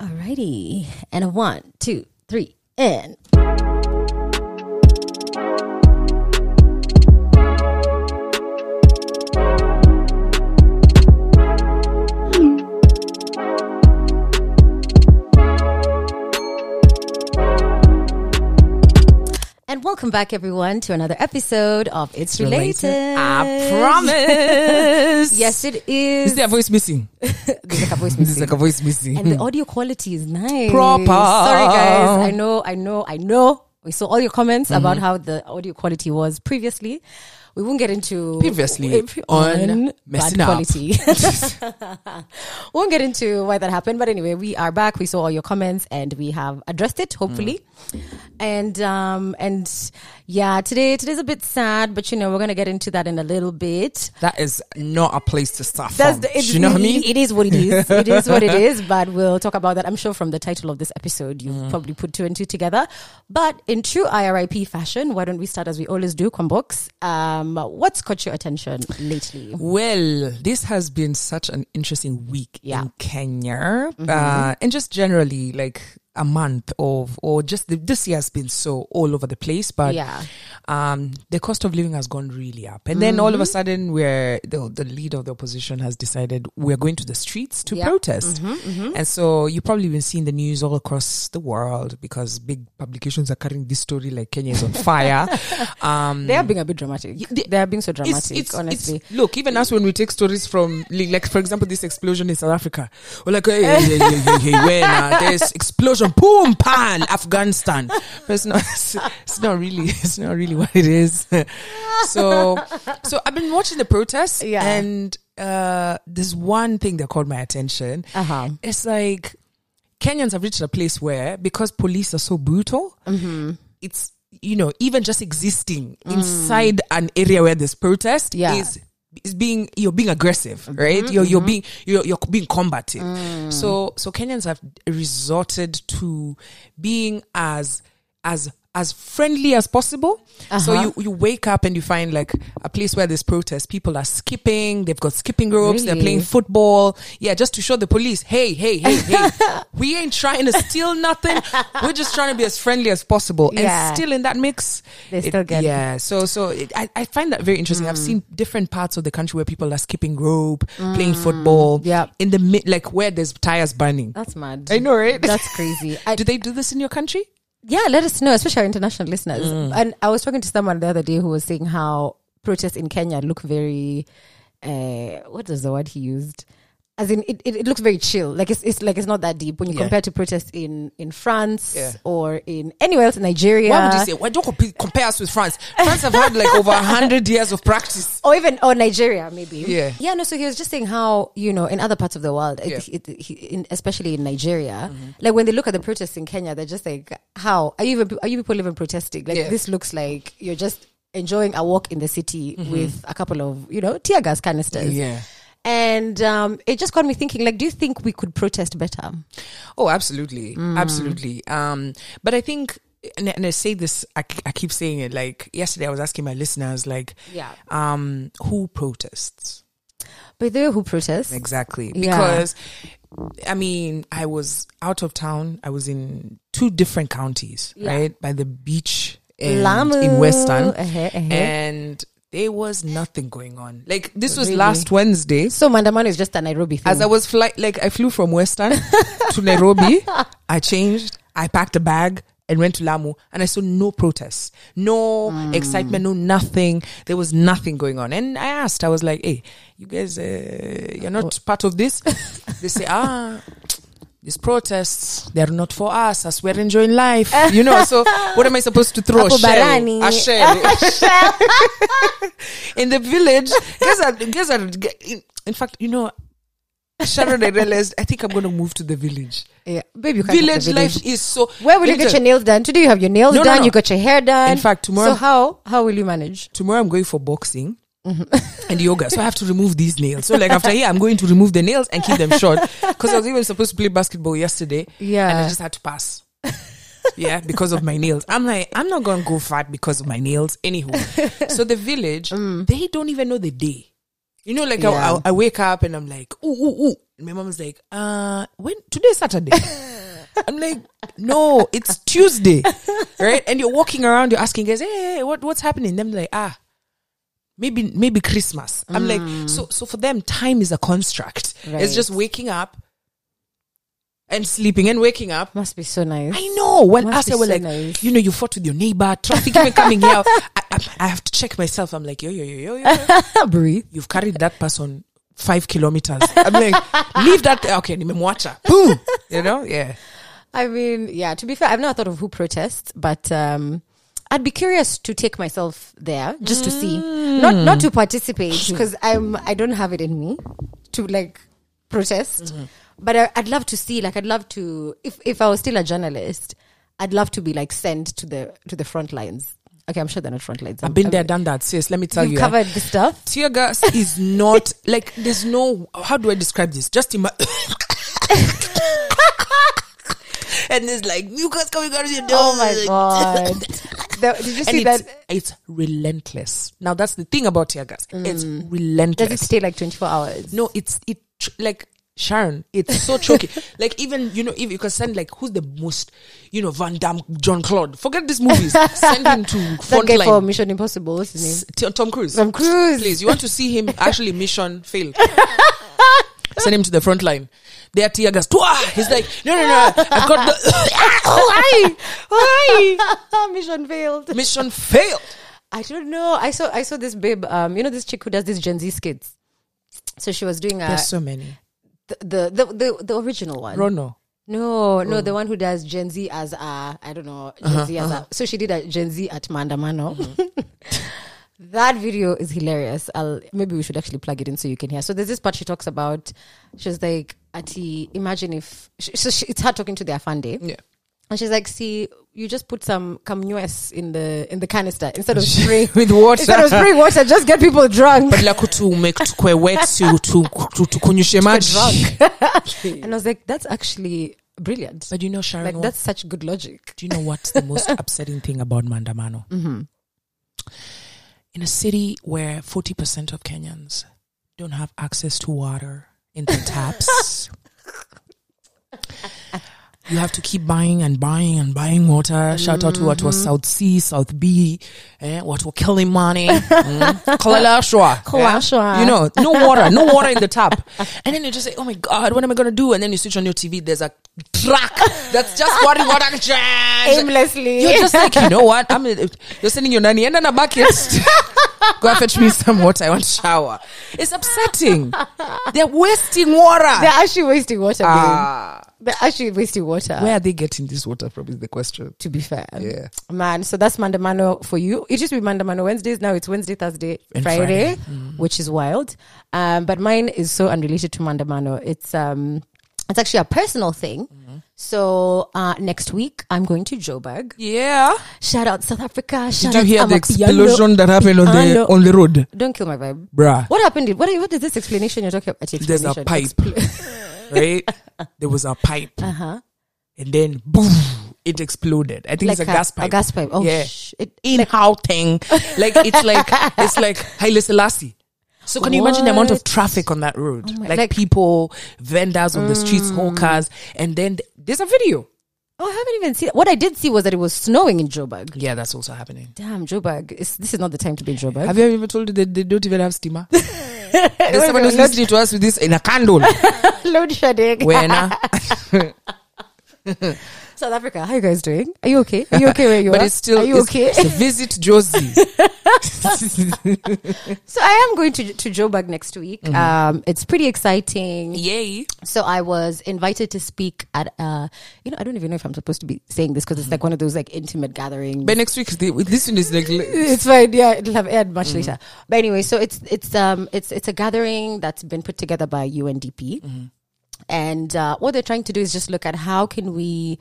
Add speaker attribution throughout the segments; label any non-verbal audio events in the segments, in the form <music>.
Speaker 1: Alrighty. And a one, two, three, and. Welcome back, everyone, to another episode of It's Related.
Speaker 2: I promise. <laughs>
Speaker 1: Yes, it is.
Speaker 2: Is there a voice missing?
Speaker 1: There's like a voice
Speaker 2: There's
Speaker 1: missing.
Speaker 2: like a voice missing.
Speaker 1: and the audio quality is nice.
Speaker 2: Proper.
Speaker 1: Sorry, guys. I know, I know, I know. We saw all your comments mm-hmm. about how the audio quality was previously. We won't get into
Speaker 2: Previously on
Speaker 1: bad
Speaker 2: Messing Up.
Speaker 1: quality. <laughs> won't get into why that happened, but anyway, we are back. We saw all your comments and we have addressed it, hopefully. And um and yeah, today today's a bit sad, but you know we're gonna get into that in a little bit.
Speaker 2: that is not a place to start
Speaker 1: That's the,
Speaker 2: you know what I mean?
Speaker 1: It is what it is. It is what it <laughs> is. But we'll talk about that. I'm sure from the title of this episode, you
Speaker 2: Mm.
Speaker 1: probably put two and two together. But in true IRIP fashion, why don't we start as we always do, Kwambox? Um, what's caught your attention lately?
Speaker 2: Well, this has been such an interesting week
Speaker 1: Yeah.
Speaker 2: in Kenya, uh, and just generally like a month of, or just the, this year has been so all over the place. But
Speaker 1: Yeah.
Speaker 2: um, the cost of living has gone really up, and then all of a sudden, we're the the leader of the opposition has decided we're going to the streets to
Speaker 1: Yeah.
Speaker 2: protest, and so you've probably been seeing the news all across the world because big publications are carrying this story like Kenya is on <laughs> fire. um,
Speaker 1: They are being a bit dramatic.
Speaker 2: they-
Speaker 1: they are being so dramatic,
Speaker 2: it's,
Speaker 1: honestly.
Speaker 2: it's, look, even us when we take stories from, like, for example, this explosion in South Africa, we're like, hey, hey, hey, hey, hey, hey, uh, there's explosion, boom, pan, Afghanistan. But it's not, it's, <laughs> it's not really, it's not really what it is. <laughs> so, so I've been watching the protests,
Speaker 1: Yeah.
Speaker 2: and uh, there's one thing that caught my attention.
Speaker 1: Uh-huh.
Speaker 2: It's like Kenyans have reached a place where, because police are so brutal, it's you know even just existing inside an area where there's protest
Speaker 1: Yeah.
Speaker 2: is is being you're being aggressive mm-hmm, right? You're you're mm-hmm. being you're, you're being combative. Mm. So so kenyans have resorted to being as as as friendly as possible. So
Speaker 1: Uh-huh.
Speaker 2: you you wake up and you find like a place where there's protest. People are skipping. They've got skipping ropes. They're playing football. Yeah just to show the police hey hey hey hey <laughs> we ain't trying to steal nothing. We're just trying to be as friendly as possible.
Speaker 1: Yeah.
Speaker 2: and still in that mix
Speaker 1: They still get-
Speaker 2: yeah. So so it, I, I find that very interesting. I've seen different parts of the country where people are skipping rope playing football.
Speaker 1: Yeah.
Speaker 2: in the mid like where there's tires burning.
Speaker 1: That's mad.
Speaker 2: i know right?
Speaker 1: That's crazy. <laughs> I,
Speaker 2: do they do this in your country
Speaker 1: Yeah, let us know, especially our international listeners.
Speaker 2: Mm.
Speaker 1: And I was talking to someone the other day who was saying how protests in Kenya look very, uh, what was the word he used? As in, it, it, it looks very chill. Like it's, it's like it's not that deep when you
Speaker 2: Yeah.
Speaker 1: compare to protests in in France
Speaker 2: Yeah.
Speaker 1: or in anywhere else in Nigeria.
Speaker 2: why would you say why don't comp- compare us with france france have had like over 100 years of practice <laughs>
Speaker 1: or even or Nigeria maybe.
Speaker 2: Yeah.
Speaker 1: Yeah. No. So he was just saying how you know in other parts of the world, it-
Speaker 2: Yeah. Mm-hmm.
Speaker 1: it, he, in, especially in Nigeria, like when they look at the protests in Kenya, they're just like, how are you even are you people even protesting? Like this looks like you're just enjoying a walk in the city with a couple of you know tear gas canisters.
Speaker 2: Mm-hmm. yeah
Speaker 1: And um, it just got me thinking. Like, do you think we could protest better?
Speaker 2: Oh, absolutely,
Speaker 1: Mm.
Speaker 2: absolutely. Um, but I think, and, and I say this, I, I keep saying it. Like yesterday, I was asking my listeners, like,
Speaker 1: Yeah.
Speaker 2: um, who protests
Speaker 1: But there who protest?
Speaker 2: exactly?
Speaker 1: Yeah.
Speaker 2: Because, I mean, I was out of town. I was in two different counties,
Speaker 1: Yeah.
Speaker 2: right, by the beach in Western,
Speaker 1: Uh-huh, uh-huh.
Speaker 2: and there was nothing going on. Like this was
Speaker 1: Really?
Speaker 2: last Wednesday.
Speaker 1: So Maandamano is just a Nairobi thing.
Speaker 2: As I was fly, like I flew from Western to Nairobi. <laughs> I changed. I packed a bag and went to Lamu, and I saw no protests, no excitement, no nothing. There was nothing going on. And I asked, I was like, "Hey, you guys, uh, you're not part of this?" <laughs> they say, "Ah." These protests, they're not for us as we're enjoying life. <laughs> You know, so what am I supposed to throw? A shell. A shell. <laughs> <laughs> in the village, guys are, guys are, in, fact, you know, Sharon, I realized I think I'm going to move to the village.
Speaker 1: yeah, baby,
Speaker 2: Village
Speaker 1: village.
Speaker 2: life is so.
Speaker 1: Where will you get your nails done? Today you have your nails
Speaker 2: No, no,
Speaker 1: done,
Speaker 2: no.
Speaker 1: you got your hair done.
Speaker 2: In fact, tomorrow-
Speaker 1: So how how will you manage?
Speaker 2: Tomorrow I'm going for boxing
Speaker 1: Mm-hmm.
Speaker 2: and yoga, so I have to remove these nails. So like after here, I'm going to remove the nails and keep them short because I was even supposed to play basketball yesterday.
Speaker 1: Yeah.
Speaker 2: and I just had to pass. yeah, because of my nails. I'm like, I'm not going to go fat because of my nails. Anywho, so the village, they don't even know the day. You know, like
Speaker 1: Mm. Yeah.
Speaker 2: I, I, wake up and I'm like, ooh, ooh, ooh. And my mom's like, uh, when today's Saturday. <laughs> I'm like, no, it's Tuesday, right? And you're walking around, you're asking guys, hey, what, what's happening? Them like, ah, maybe, maybe Christmas. I'm like, so, so for them, time is a construct.
Speaker 1: Right.
Speaker 2: It's just waking up and sleeping and waking up.
Speaker 1: Must be so nice.
Speaker 2: I know. When
Speaker 1: Must
Speaker 2: us, I were
Speaker 1: so
Speaker 2: like,
Speaker 1: nice.
Speaker 2: you know, you fought with your neighbor, traffic even coming here. <laughs> I, I, I have to check myself. I'm like, yo, yo, yo, yo, yo. <laughs>
Speaker 1: Breathe.
Speaker 2: You've carried that person five kilometers. I'm like, leave that. Okay, nimemwacha. Boom. You know? Yeah.
Speaker 1: I mean, yeah, to be fair, I've never thought of who protests, but um, I'd be curious to take myself there just to see. Not not to participate <laughs> because I'm I don't have it in me to like protest. But I, I'd love to see like I'd love to if if I was still a journalist, I'd love to be like sent to the to the front lines. Okay, I'm sure they're not front lines.
Speaker 2: I've been there, done that. Sis, let me tell
Speaker 1: You've
Speaker 2: you. eh,
Speaker 1: covered the stuff.
Speaker 2: Tear gas is not <laughs> like there's no. How do I describe this? Just imagine. <coughs> <laughs> and it's like mucus coming out of your nose.
Speaker 1: Oh my god! Did you see
Speaker 2: it's,
Speaker 1: that?
Speaker 2: it's relentless. Now that's the thing about tear gas. It's
Speaker 1: mm.
Speaker 2: relentless.
Speaker 1: Does it stay like 24 hours?
Speaker 2: No, it's it like Sharon. It's so <laughs> choky. like even you know if you can send like who's the most you know Van Damme, John Claude. Forget these movies. <laughs> send him to
Speaker 1: guy for. Mission Impossible. What's his name?
Speaker 2: T- Tom Cruise.
Speaker 1: Tom Cruise.
Speaker 2: Please, you want to see him actually mission failed. <laughs> Send him to the front line. They are tear gas. He's like, no, no, no. I've got the <laughs> <laughs>
Speaker 1: Why? Why? <laughs> Mission failed.
Speaker 2: mission failed.
Speaker 1: I don't know. I saw I saw this babe. Um, you know this chick who does these Gen Z skits. So she was doing uh,
Speaker 2: There's so many.
Speaker 1: the, the the the the original one.
Speaker 2: Rono.
Speaker 1: No, no, the one who does Gen Z as a I don't know Gen
Speaker 2: Uh-huh,
Speaker 1: Z as a. So she did a Gen Z at Maandamano.
Speaker 2: Mm-hmm.
Speaker 1: That video is hilarious. I'll maybe we should actually plug it in so you can hear. So there's this part she talks about. She's like, "Ati, imagine if." She, so she, it's her talking to their Afande.
Speaker 2: Yeah.
Speaker 1: And she's like, see, you just put some camnus in the in the canister instead of <laughs> spraying
Speaker 2: With water.
Speaker 1: instead of spraying water, just get people drunk.
Speaker 2: But like to make tukwe wet to to to to kunyushe <laughs> maji.
Speaker 1: and I was like, that's actually brilliant.
Speaker 2: But you know, Sharon,
Speaker 1: Like
Speaker 2: what-
Speaker 1: that's such good logic.
Speaker 2: do you know what's the most upsetting thing about Maandamano? <laughs>
Speaker 1: Mm-hmm.
Speaker 2: In a city where 40% of Kenyans don't have access to water in their taps, <laughs> you have to keep buying and buying and buying water. Shout out to what
Speaker 1: Mm-hmm.
Speaker 2: was South C, South B, eh, what were killing money. <laughs> Mm. Kalalashwa,
Speaker 1: Kalalashwa.
Speaker 2: yeah? You know, no water, no water in the tap. And then you just say, oh my God, what am I going to do? And then you switch on your TV, there's a truck that's just pouring water. <laughs>
Speaker 1: Aimlessly.
Speaker 2: You're just like, you know what? I'm. You're sending your nanny and then a bucket. Go and fetch me some water. I want to shower. It's upsetting. They're wasting water.
Speaker 1: They're actually wasting water, babe. They're actually wasting water.
Speaker 2: Where are they getting this water from? Is the question.
Speaker 1: to be fair.
Speaker 2: Yeah.
Speaker 1: Man, so that's Maandamano for you. It used to be Maandamano Wednesdays. Now it's Wednesday, Thursday,
Speaker 2: And
Speaker 1: Friday,
Speaker 2: Friday. Mm.
Speaker 1: which is wild. Um, but mine is so unrelated to Maandamano. It's um, it's actually a personal thing.
Speaker 2: Mm-hmm.
Speaker 1: So uh, next week I'm going to Joburg.
Speaker 2: Yeah.
Speaker 1: Shout out South Africa. Shout
Speaker 2: Did you
Speaker 1: out
Speaker 2: hear the explosion that happened on the on the road,
Speaker 1: Don't kill my vibe.
Speaker 2: bruh?
Speaker 1: What happened? What what is this explanation you're talking about?
Speaker 2: There's a pipe, <laughs> right? <laughs> There was a pipe,
Speaker 1: Uh huh.
Speaker 2: and then boom, it exploded. I think
Speaker 1: Like
Speaker 2: it's a, gas pipe.
Speaker 1: A gas pipe. Oh,
Speaker 2: Yeah.
Speaker 1: sh- it,
Speaker 2: in Gauteng. like it's like it's like Haile Selassie. So can you imagine the amount of traffic on that road?
Speaker 1: Oh
Speaker 2: like,
Speaker 1: like-
Speaker 2: people, vendors on the streets, hawkers, and then th- there's a video.
Speaker 1: oh, I haven't even seen. It. What I did see was that it was snowing in Joburg.
Speaker 2: Yeah, that's also happening.
Speaker 1: Damn, Joburg. Is, this is not the time to be in Joburg.
Speaker 2: Have you ever told you that they don't even have steamer? <laughs> There's someone who's listening to us with this in a candle. <laughs>
Speaker 1: Load shedding.
Speaker 2: When uh,
Speaker 1: South Africa, how you guys doing? Are you okay? Are you okay where you
Speaker 2: but
Speaker 1: are?
Speaker 2: it's still
Speaker 1: Are you
Speaker 2: it's,
Speaker 1: okay?
Speaker 2: visit Jozi. <laughs>
Speaker 1: so I am going to to Joburg next week. Um, it's pretty exciting.
Speaker 2: Yay!
Speaker 1: So I was invited to speak at uh, you know, I don't even know if I'm supposed to be saying this because it's like one of those like intimate gatherings.
Speaker 2: But next week, the, this one is like <laughs>
Speaker 1: it's fine. Yeah, it'll have aired much later. But anyway, so it's it's um it's it's a gathering that's been put together by UNDP, and uh, what they're trying to do is just look at how can we,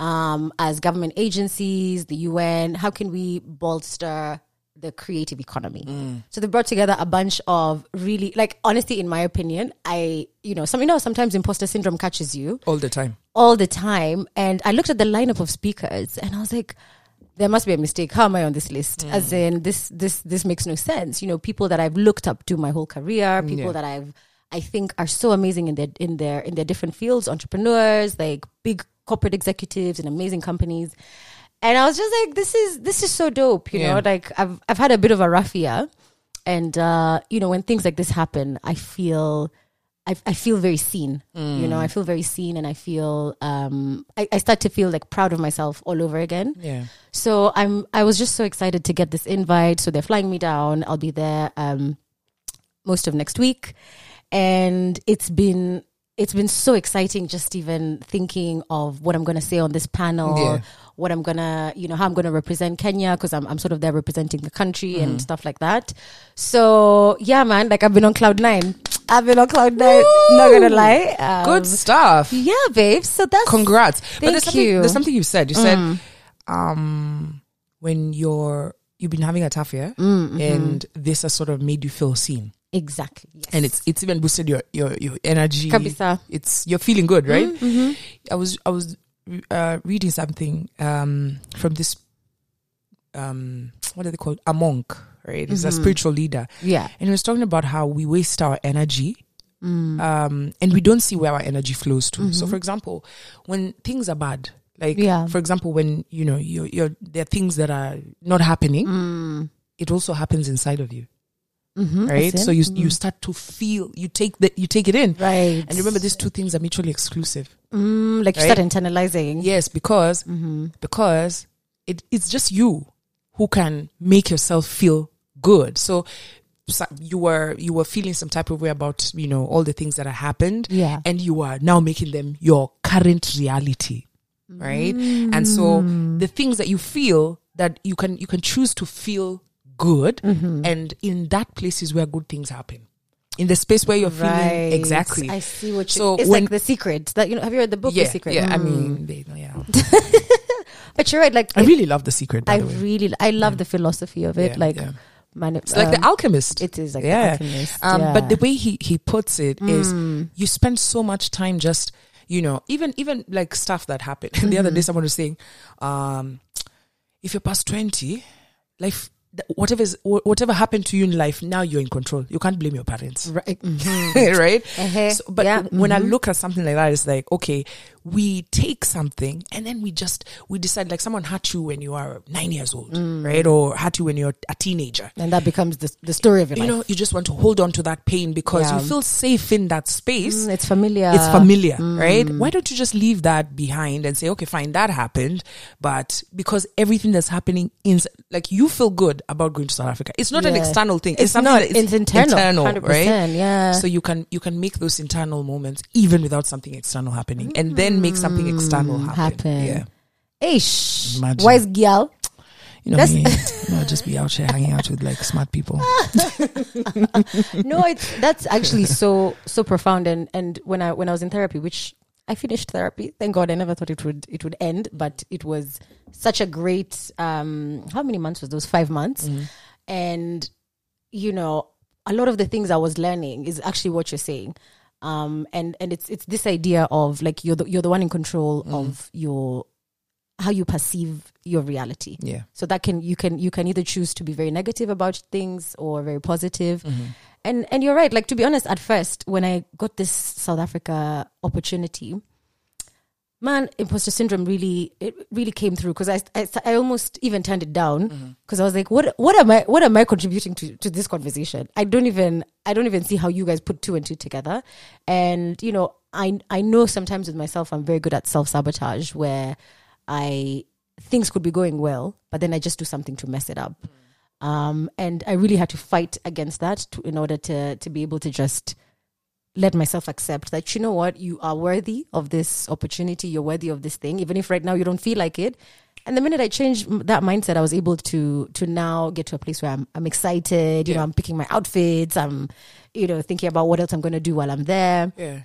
Speaker 1: um, as government agencies, the UN, how can we bolster the creative economy. So they brought together a bunch of really like honestly, in my opinion, I you know some you know sometimes imposter syndrome catches you
Speaker 2: all the time.
Speaker 1: all the time. And I looked at the lineup of speakers and I was like, there must be a mistake. How am I on this list? As in this this this makes no sense. You know, people that I've looked up to my whole career, people
Speaker 2: Yeah.
Speaker 1: that I've I think are so amazing in their in their in their different fields, entrepreneurs, like big corporate executives in amazing companies. And I was just like, this is this is so dope, you
Speaker 2: Yeah.
Speaker 1: know. Like I've I've had a bit of a rough year, and uh, you know when things like this happen, I feel I, I feel very seen. You know, I feel very seen, and I feel um, I, I start to feel like proud of myself all over again.
Speaker 2: Yeah.
Speaker 1: So I'm I was just so excited to get this invite. So they're flying me down. I'll be there um, most of next week, and it's been it's been so exciting just even thinking of what I'm going to say on this panel,
Speaker 2: Yeah.
Speaker 1: what I'm gonna you know how I'm going to represent Kenya because I'm I'm sort of there representing the country
Speaker 2: Mm-hmm.
Speaker 1: and stuff like that. So yeah, man, like I've been on cloud nine. I've been on cloud nine. Not gonna lie. Um,
Speaker 2: Good stuff.
Speaker 1: Yeah, babe. So that's
Speaker 2: Congrats. but
Speaker 1: Thank
Speaker 2: there's something,
Speaker 1: you. Mm.
Speaker 2: there's something you said. You said, um, when you're, you've been having a tough year
Speaker 1: Mm-hmm.
Speaker 2: and this has sort of made you feel seen.
Speaker 1: Exactly. Yes.
Speaker 2: And it's, it's even boosted your, your, your energy.
Speaker 1: Kabisa.
Speaker 2: It's, you're feeling good, right?
Speaker 1: Mm-hmm.
Speaker 2: I was, I was, uh, reading something, um, from this, um, what are they called? A monk, right? He's
Speaker 1: Mm-hmm.
Speaker 2: a spiritual leader.
Speaker 1: yeah.
Speaker 2: And he was talking about how we waste our energy
Speaker 1: Mm.
Speaker 2: um, and we don't see where our energy flows to. So, for example, when things are bad, like
Speaker 1: Mm-hmm. Yeah.
Speaker 2: for example, when you know you're, you're there are things that are not happening,
Speaker 1: Mm.
Speaker 2: it also happens inside of you,
Speaker 1: Mm-hmm.
Speaker 2: right? So you you start to feel you take the you take it in,
Speaker 1: right.
Speaker 2: and remember these two things are mutually exclusive.
Speaker 1: Mm, like you start internalizing.
Speaker 2: Yes, because
Speaker 1: Mm-hmm.
Speaker 2: because it it's just you who can make yourself feel good. So so- you were you were feeling some type of way about you know all the things that have happened
Speaker 1: Yeah.
Speaker 2: and you are now making them your current reality right and so
Speaker 1: Mm.
Speaker 2: the things that you feel that you can you can choose to feel good
Speaker 1: Mm-hmm.
Speaker 2: and in that place is where good things happen in the space where you're
Speaker 1: Right.
Speaker 2: feeling exactly
Speaker 1: I see what you.
Speaker 2: So
Speaker 1: it's
Speaker 2: when-
Speaker 1: like the secret that you know. Have you read the book
Speaker 2: yeah
Speaker 1: The Secret?
Speaker 2: yeah i
Speaker 1: Mm.
Speaker 2: mean they, yeah <laughs>
Speaker 1: but you're right. Like
Speaker 2: i
Speaker 1: it-
Speaker 2: really love the secret by
Speaker 1: I
Speaker 2: the way
Speaker 1: really, I love the philosophy of it.
Speaker 2: Yeah,
Speaker 1: like,
Speaker 2: yeah.
Speaker 1: man,
Speaker 2: it's like the
Speaker 1: um,
Speaker 2: alchemist
Speaker 1: It is like
Speaker 2: Yeah.
Speaker 1: the alchemist.
Speaker 2: Um,
Speaker 1: yeah.
Speaker 2: but the way he he puts it is,
Speaker 1: Mm.
Speaker 2: you spend so much time just you know even even like stuff that happened. <laughs> the
Speaker 1: Mm-hmm.
Speaker 2: other day, someone was saying, um, if you're past twenty, life th- whatever is whatever happened to you in life, now you're in control. You can't blame your parents.
Speaker 1: right. <laughs> mhm.
Speaker 2: right?
Speaker 1: Uh-huh.
Speaker 2: So, but
Speaker 1: Yeah.
Speaker 2: when I
Speaker 1: Mhm.
Speaker 2: look at something like that, it's like, okay, we take something and then we just, we decide like someone hurt you when you are nine years old,
Speaker 1: Mm.
Speaker 2: right? Or hurt you when you're a teenager
Speaker 1: and that becomes the the story of your
Speaker 2: you
Speaker 1: life.
Speaker 2: know, you just want to hold on to that pain because
Speaker 1: Yeah.
Speaker 2: you feel safe in that space.
Speaker 1: Mm, it's familiar.
Speaker 2: It's familiar, right? Why don't you just leave that behind and say, okay, fine, that happened, but because everything that's happening in, like you feel good about going to South Africa. It's not an external thing. It's,
Speaker 1: It's
Speaker 2: something
Speaker 1: not.
Speaker 2: that-
Speaker 1: It's internal.
Speaker 2: internal,
Speaker 1: 100%,
Speaker 2: right?
Speaker 1: yeah.
Speaker 2: So you can you can make those internal moments even without something external happening, and then make something external happen.
Speaker 1: Mm, happen.
Speaker 2: Yeah,
Speaker 1: Ish.
Speaker 2: Imagine.
Speaker 1: Wise girl.
Speaker 2: you know,
Speaker 1: That's-
Speaker 2: me, <laughs> you know, just be out here hanging out with like smart people. <laughs>
Speaker 1: no, it's that's actually so so profound. And and when I when I was in therapy, which I finished therapy, thank God, I never thought it would it would end, but it was such a great. um How many months was those? Five months, and you know, a lot of the things I was learning is actually what you're saying. Um, and and it's it's this idea of like you're the, you're the one in control of your how you perceive your reality.
Speaker 2: Yeah.
Speaker 1: So that can you can you can either choose to be very negative about things or very positive. And and you're right. Like to be honest, at first when I got this South Africa opportunity, man, imposter syndrome really it really came through because I, I I almost even turned it down because I was like, what what am I what am I contributing to to this conversation? I don't even I don't even see how you guys put two and two together. And you know, I I know sometimes with myself I'm very good at self sabotage where I things could be going well, but then I just do something to mess it up. Um, and I really had to fight against that to, in order to to be able to just let myself accept that you know what? You are worthy of this opportunity. You're worthy of this thing even if right now you don't feel like it. And the minute i changed that mindset i was able to to now get to a place where i'm, I'm excited you know i'm picking my outfits i'm you know thinking about what else i'm going to do while i'm there.
Speaker 2: Yeah.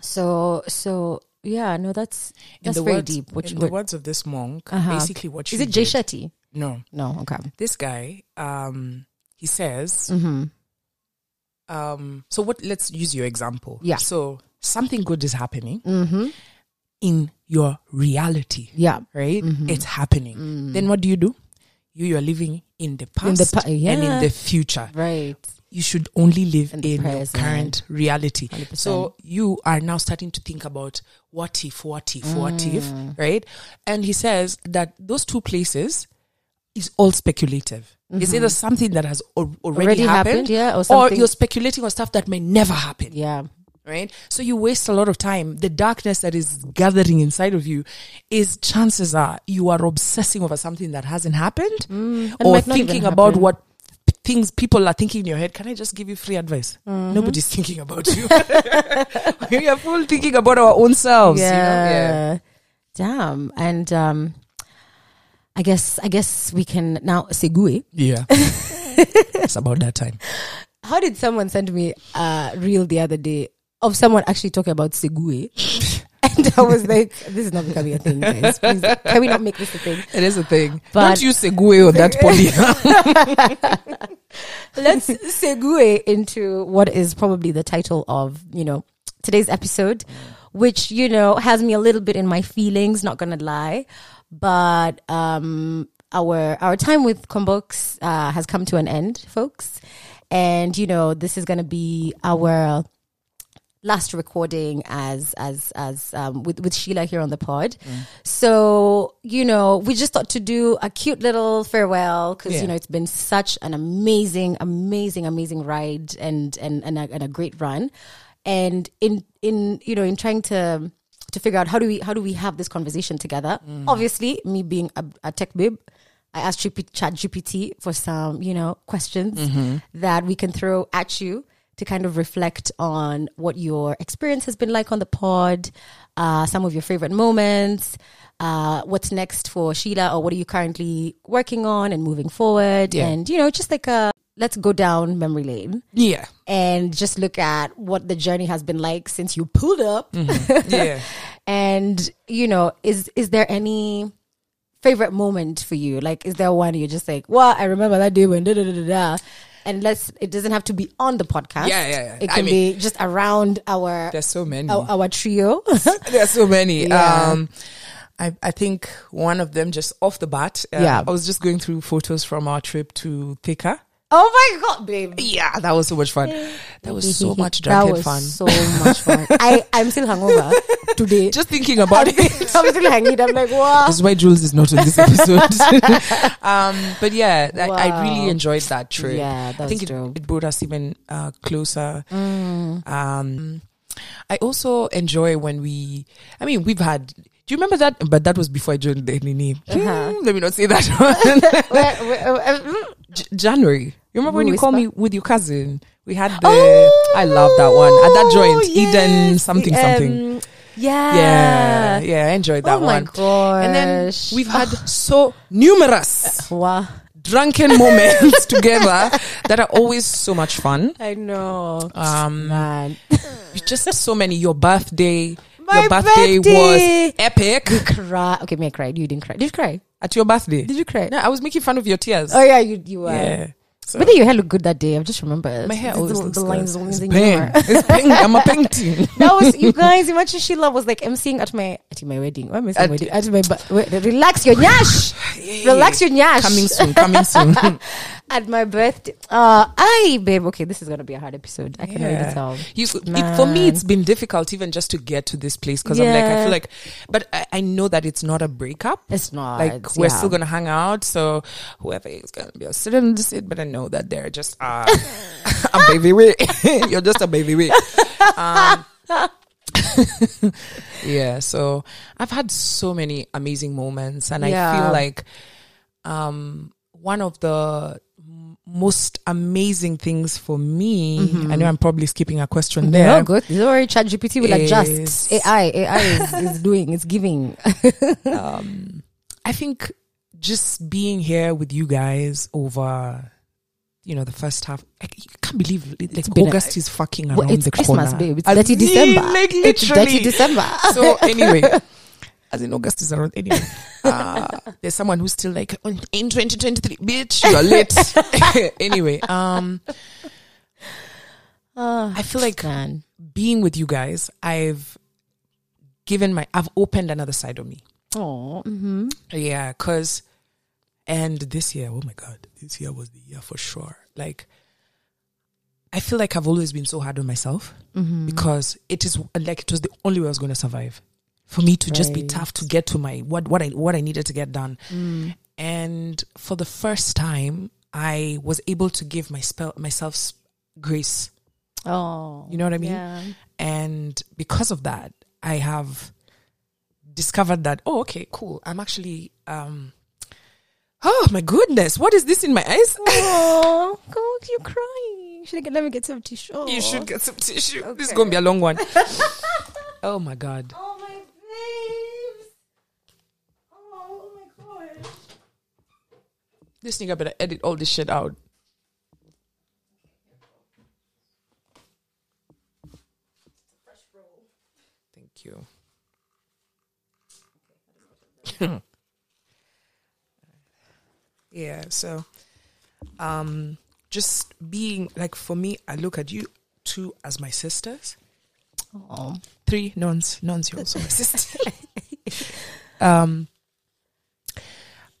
Speaker 1: so so yeah no that's that's
Speaker 2: the
Speaker 1: very
Speaker 2: words,
Speaker 1: deep what
Speaker 2: in
Speaker 1: you
Speaker 2: the
Speaker 1: what,
Speaker 2: words of this monk,
Speaker 1: Uh-huh.
Speaker 2: basically what
Speaker 1: is it jay shetty?
Speaker 2: No,
Speaker 1: no okay.
Speaker 2: This guy, um, he says,
Speaker 1: mm-hmm.
Speaker 2: Um, so what? Let's use your example.
Speaker 1: Yeah.
Speaker 2: So something good is happening
Speaker 1: Mm-hmm.
Speaker 2: in your reality,
Speaker 1: yeah
Speaker 2: right?
Speaker 1: Mhm.
Speaker 2: It's happening.
Speaker 1: Mm.
Speaker 2: Then what do you do? You you are living in the
Speaker 1: In
Speaker 2: past
Speaker 1: the pa-
Speaker 2: and in the future.
Speaker 1: right
Speaker 2: you should only live
Speaker 1: In
Speaker 2: in,
Speaker 1: the
Speaker 2: your current reality.
Speaker 1: 100%.
Speaker 2: So you are now starting to think about what if, what if, what
Speaker 1: Mm.
Speaker 2: if, right? And he says that those two places is all speculative. It's either something that has al- already,
Speaker 1: Mm-hmm. Already
Speaker 2: happened,
Speaker 1: happened, yeah, or
Speaker 2: or you're speculating on stuff that may never happen
Speaker 1: Yeah.
Speaker 2: right? So you waste a lot of time. The darkness that is gathering inside of you is chances are you are obsessing over something that hasn't happened
Speaker 1: and
Speaker 2: or
Speaker 1: might not even
Speaker 2: thinking about what things people are thinking in your head. Can I just give you free advice?
Speaker 1: Mm-hmm.
Speaker 2: Nobody's thinking about you. <laughs> we are full thinking about our own selves.
Speaker 1: yeah.
Speaker 2: You know? yeah.
Speaker 1: Damn. And um I guess I guess we can now segue.
Speaker 2: Yeah. <laughs> it's about that time.
Speaker 1: How did someone send me a reel the other day of someone actually talking about segue? <laughs> and I was like, this is not becoming a thing, guys. Please, can we not make this a thing?
Speaker 2: It is a thing.
Speaker 1: But-
Speaker 2: Don't you segue on that poly. <laughs>
Speaker 1: Let's segue into what is probably the title of, you know, today's episode, which, you know, has me a little bit in my feelings, not gonna lie. But um our our time with Kwambox uh has come to an end, folks. And you know, this is gonna be our last recording as as as um with with Sheila here on the pod. So, you know, we just thought to do a cute little farewell cuz
Speaker 2: Yeah.
Speaker 1: you know, it's been such an amazing amazing amazing ride and and and a, and a great run. And in in you know, in trying to to figure out how do we how do we have this conversation together? Obviously, me being a, a tech babe, I asked Chat GPT for some, you know, questions that we can throw at you to kind of reflect on what your experience has been like on the pod, uh, some of your favorite moments, uh, what's next for Sheila, or what are you currently working on and moving forward,
Speaker 2: Yeah.
Speaker 1: and you know, just like a let's go down memory lane
Speaker 2: yeah.
Speaker 1: and just look at what the journey has been like since you pulled up
Speaker 2: Yeah. <laughs>
Speaker 1: and you know is is there any favorite moment for you like is there one you're just like well i remember that day when da da da da da and let's it doesn't have to be on the podcast
Speaker 2: Yeah, yeah, yeah.
Speaker 1: it
Speaker 2: I
Speaker 1: can
Speaker 2: mean-
Speaker 1: be just around our
Speaker 2: There's so many.
Speaker 1: our, our trio <laughs>
Speaker 2: There's so many. <laughs>
Speaker 1: Yeah.
Speaker 2: Um, I, I think one of them just off the bat. uh,
Speaker 1: Yeah.
Speaker 2: I was just going through photos from our trip to Thika.
Speaker 1: Oh my god babe
Speaker 2: Yeah, that was so much fun. That was so <laughs> much
Speaker 1: that
Speaker 2: drunken
Speaker 1: was
Speaker 2: fun.
Speaker 1: so much fun <laughs> i i'm still hungover today <laughs>
Speaker 2: just thinking about
Speaker 1: I'm,
Speaker 2: it.
Speaker 1: I'm still hanging i'm like wow
Speaker 2: That's why Jules is not on this episode. um, but yeah, I, I really enjoyed that trip.
Speaker 1: Yeah, that
Speaker 2: I think it, it brought us even uh, closer.
Speaker 1: Mm.
Speaker 2: Um, I also enjoy when we. I mean, we've had. Do you remember that? But that was before I joined the Nini.
Speaker 1: Uh-huh.
Speaker 2: Let me not say that one. <laughs>
Speaker 1: Uh. <laughs>
Speaker 2: J- January. You remember when you called me with your cousin? We had the.
Speaker 1: Oh,
Speaker 2: I love that one at that joint,
Speaker 1: yes,
Speaker 2: Eden something
Speaker 1: the,
Speaker 2: something.
Speaker 1: um, yeah.
Speaker 2: Yeah, yeah, I enjoyed that
Speaker 1: oh my
Speaker 2: one.
Speaker 1: gosh.
Speaker 2: And then we've had so numerous
Speaker 1: Wow.
Speaker 2: drunken <laughs> moments together that are always so much fun.
Speaker 1: I know.
Speaker 2: Um,
Speaker 1: Man.
Speaker 2: just so many. Your birthday,
Speaker 1: My
Speaker 2: your birthday,
Speaker 1: birthday.
Speaker 2: was epic.
Speaker 1: You cried. Okay, me I cried. You didn't cry. Did you cry?
Speaker 2: At your birthday,
Speaker 1: Did you cry?
Speaker 2: No, I was making fun of your tears.
Speaker 1: Oh yeah, you you were.
Speaker 2: yeah. So,
Speaker 1: But then your hair looked good that day. I've just remembered.
Speaker 2: my hair always
Speaker 1: the,
Speaker 2: looks
Speaker 1: the
Speaker 2: good.
Speaker 1: lines, the
Speaker 2: It's
Speaker 1: lines in
Speaker 2: pain.
Speaker 1: your-
Speaker 2: It's pain. I'm a painting. <laughs>
Speaker 1: That was you <laughs> guys. Imagine Sheila was like emceeing at my at my wedding. Why am I saying
Speaker 2: At-
Speaker 1: wedding? At my bu- wait, relax your nyash. <sighs> Relax your nyash.
Speaker 2: Coming soon. Coming soon. <laughs>
Speaker 1: at my birthday. Uh, I babe. Okay, this is gonna be a hard episode. I can already
Speaker 2: Yeah.
Speaker 1: tell.
Speaker 2: You, it, for me, it's been difficult even just to get to this place because I'm like, I feel like, but I, I know that it's not a breakup.
Speaker 1: It's not
Speaker 2: like we're
Speaker 1: yeah.
Speaker 2: still gonna hang out. So whoever is gonna be a in the seat, but I know that they're just uh, <laughs> <laughs> a baby way. <laughs> You're just a baby way. Um, yeah. So I've had so many amazing moments, and I feel like um, one of the most amazing things for me. I know I'm probably skipping a question there.
Speaker 1: No, good. Don't worry, Chat GPT will
Speaker 2: Is-
Speaker 1: adjust. AI, AI is, is doing, it's giving. <laughs>
Speaker 2: um, I think just being here with you guys over, you know, the first half. I can't believe it, like
Speaker 1: a-
Speaker 2: August is fucking around
Speaker 1: Well, it's
Speaker 2: the
Speaker 1: Christmas,
Speaker 2: corner.
Speaker 1: babe. It's
Speaker 2: As
Speaker 1: dirty
Speaker 2: in,
Speaker 1: December.
Speaker 2: Like
Speaker 1: It's
Speaker 2: literally.
Speaker 1: dirty December.
Speaker 2: So anyway, <laughs> as in August is around anyway. <laughs> Uh, there's someone who's still like in 2023, bitch, you are late. <laughs> <laughs> anyway, um,
Speaker 1: Ah,
Speaker 2: I feel like
Speaker 1: man.
Speaker 2: being with you guys, I've given my, I've opened another side of me.
Speaker 1: Oh, mm-hmm.
Speaker 2: Yeah, cause, and this year, oh my god, this year was the year for sure. Like, I feel like I've always been so hard on myself
Speaker 1: Mm-hmm.
Speaker 2: because it is like it was the only way I was going to survive. For me to just be tough to get to my what what I what I needed to get done.
Speaker 1: Mm.
Speaker 2: And for the first time, I was able to give my spell, myself grace.
Speaker 1: Oh,
Speaker 2: You know what I mean?
Speaker 1: Yeah.
Speaker 2: And because of that, I have discovered that, oh, okay, cool. I'm actually, um, oh my goodness, what is this in my eyes?
Speaker 1: Oh, <laughs> God, you're crying. Should I get, let me get some tissue?
Speaker 2: You should get some tissue. This is going to be a long one. <laughs> oh my God.
Speaker 1: Oh, my babes. Oh, my God.
Speaker 2: This nigga better edit all this shit out. Thank you. <laughs> yeah, so um just being like for me, I look at you two as my sisters.
Speaker 1: Oh,
Speaker 2: Three nuns, nuns, you're also <laughs> my sister. um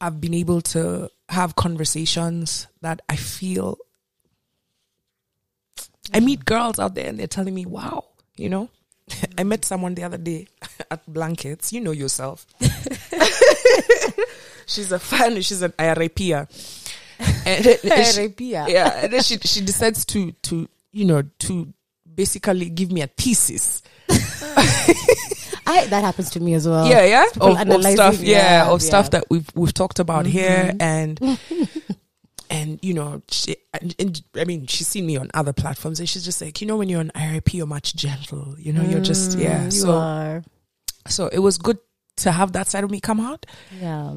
Speaker 2: I've been able to have conversations that I feel I meet girls out there and they're telling me, wow, you know, <laughs> I met someone the other day <laughs> at Blankets. You know yourself. she's a fan. She's an IRAPer. And, and yeah, and then she she decides to to you know to basically give me a thesis. <laughs>
Speaker 1: I, that happens to me as well.
Speaker 2: yeah, yeah, of, stuff. Yeah,
Speaker 1: yeah,
Speaker 2: of stuff
Speaker 1: yeah.
Speaker 2: that we've we've talked about here, and <laughs> and you know, she, and, and, I mean, she's seen me on other platforms, and she's just like, you know, when you're on IRP, you're much gentle. You know, you're just yeah.
Speaker 1: Mm, you
Speaker 2: so
Speaker 1: are.
Speaker 2: so it was good to have that side of me come out.
Speaker 1: Yeah.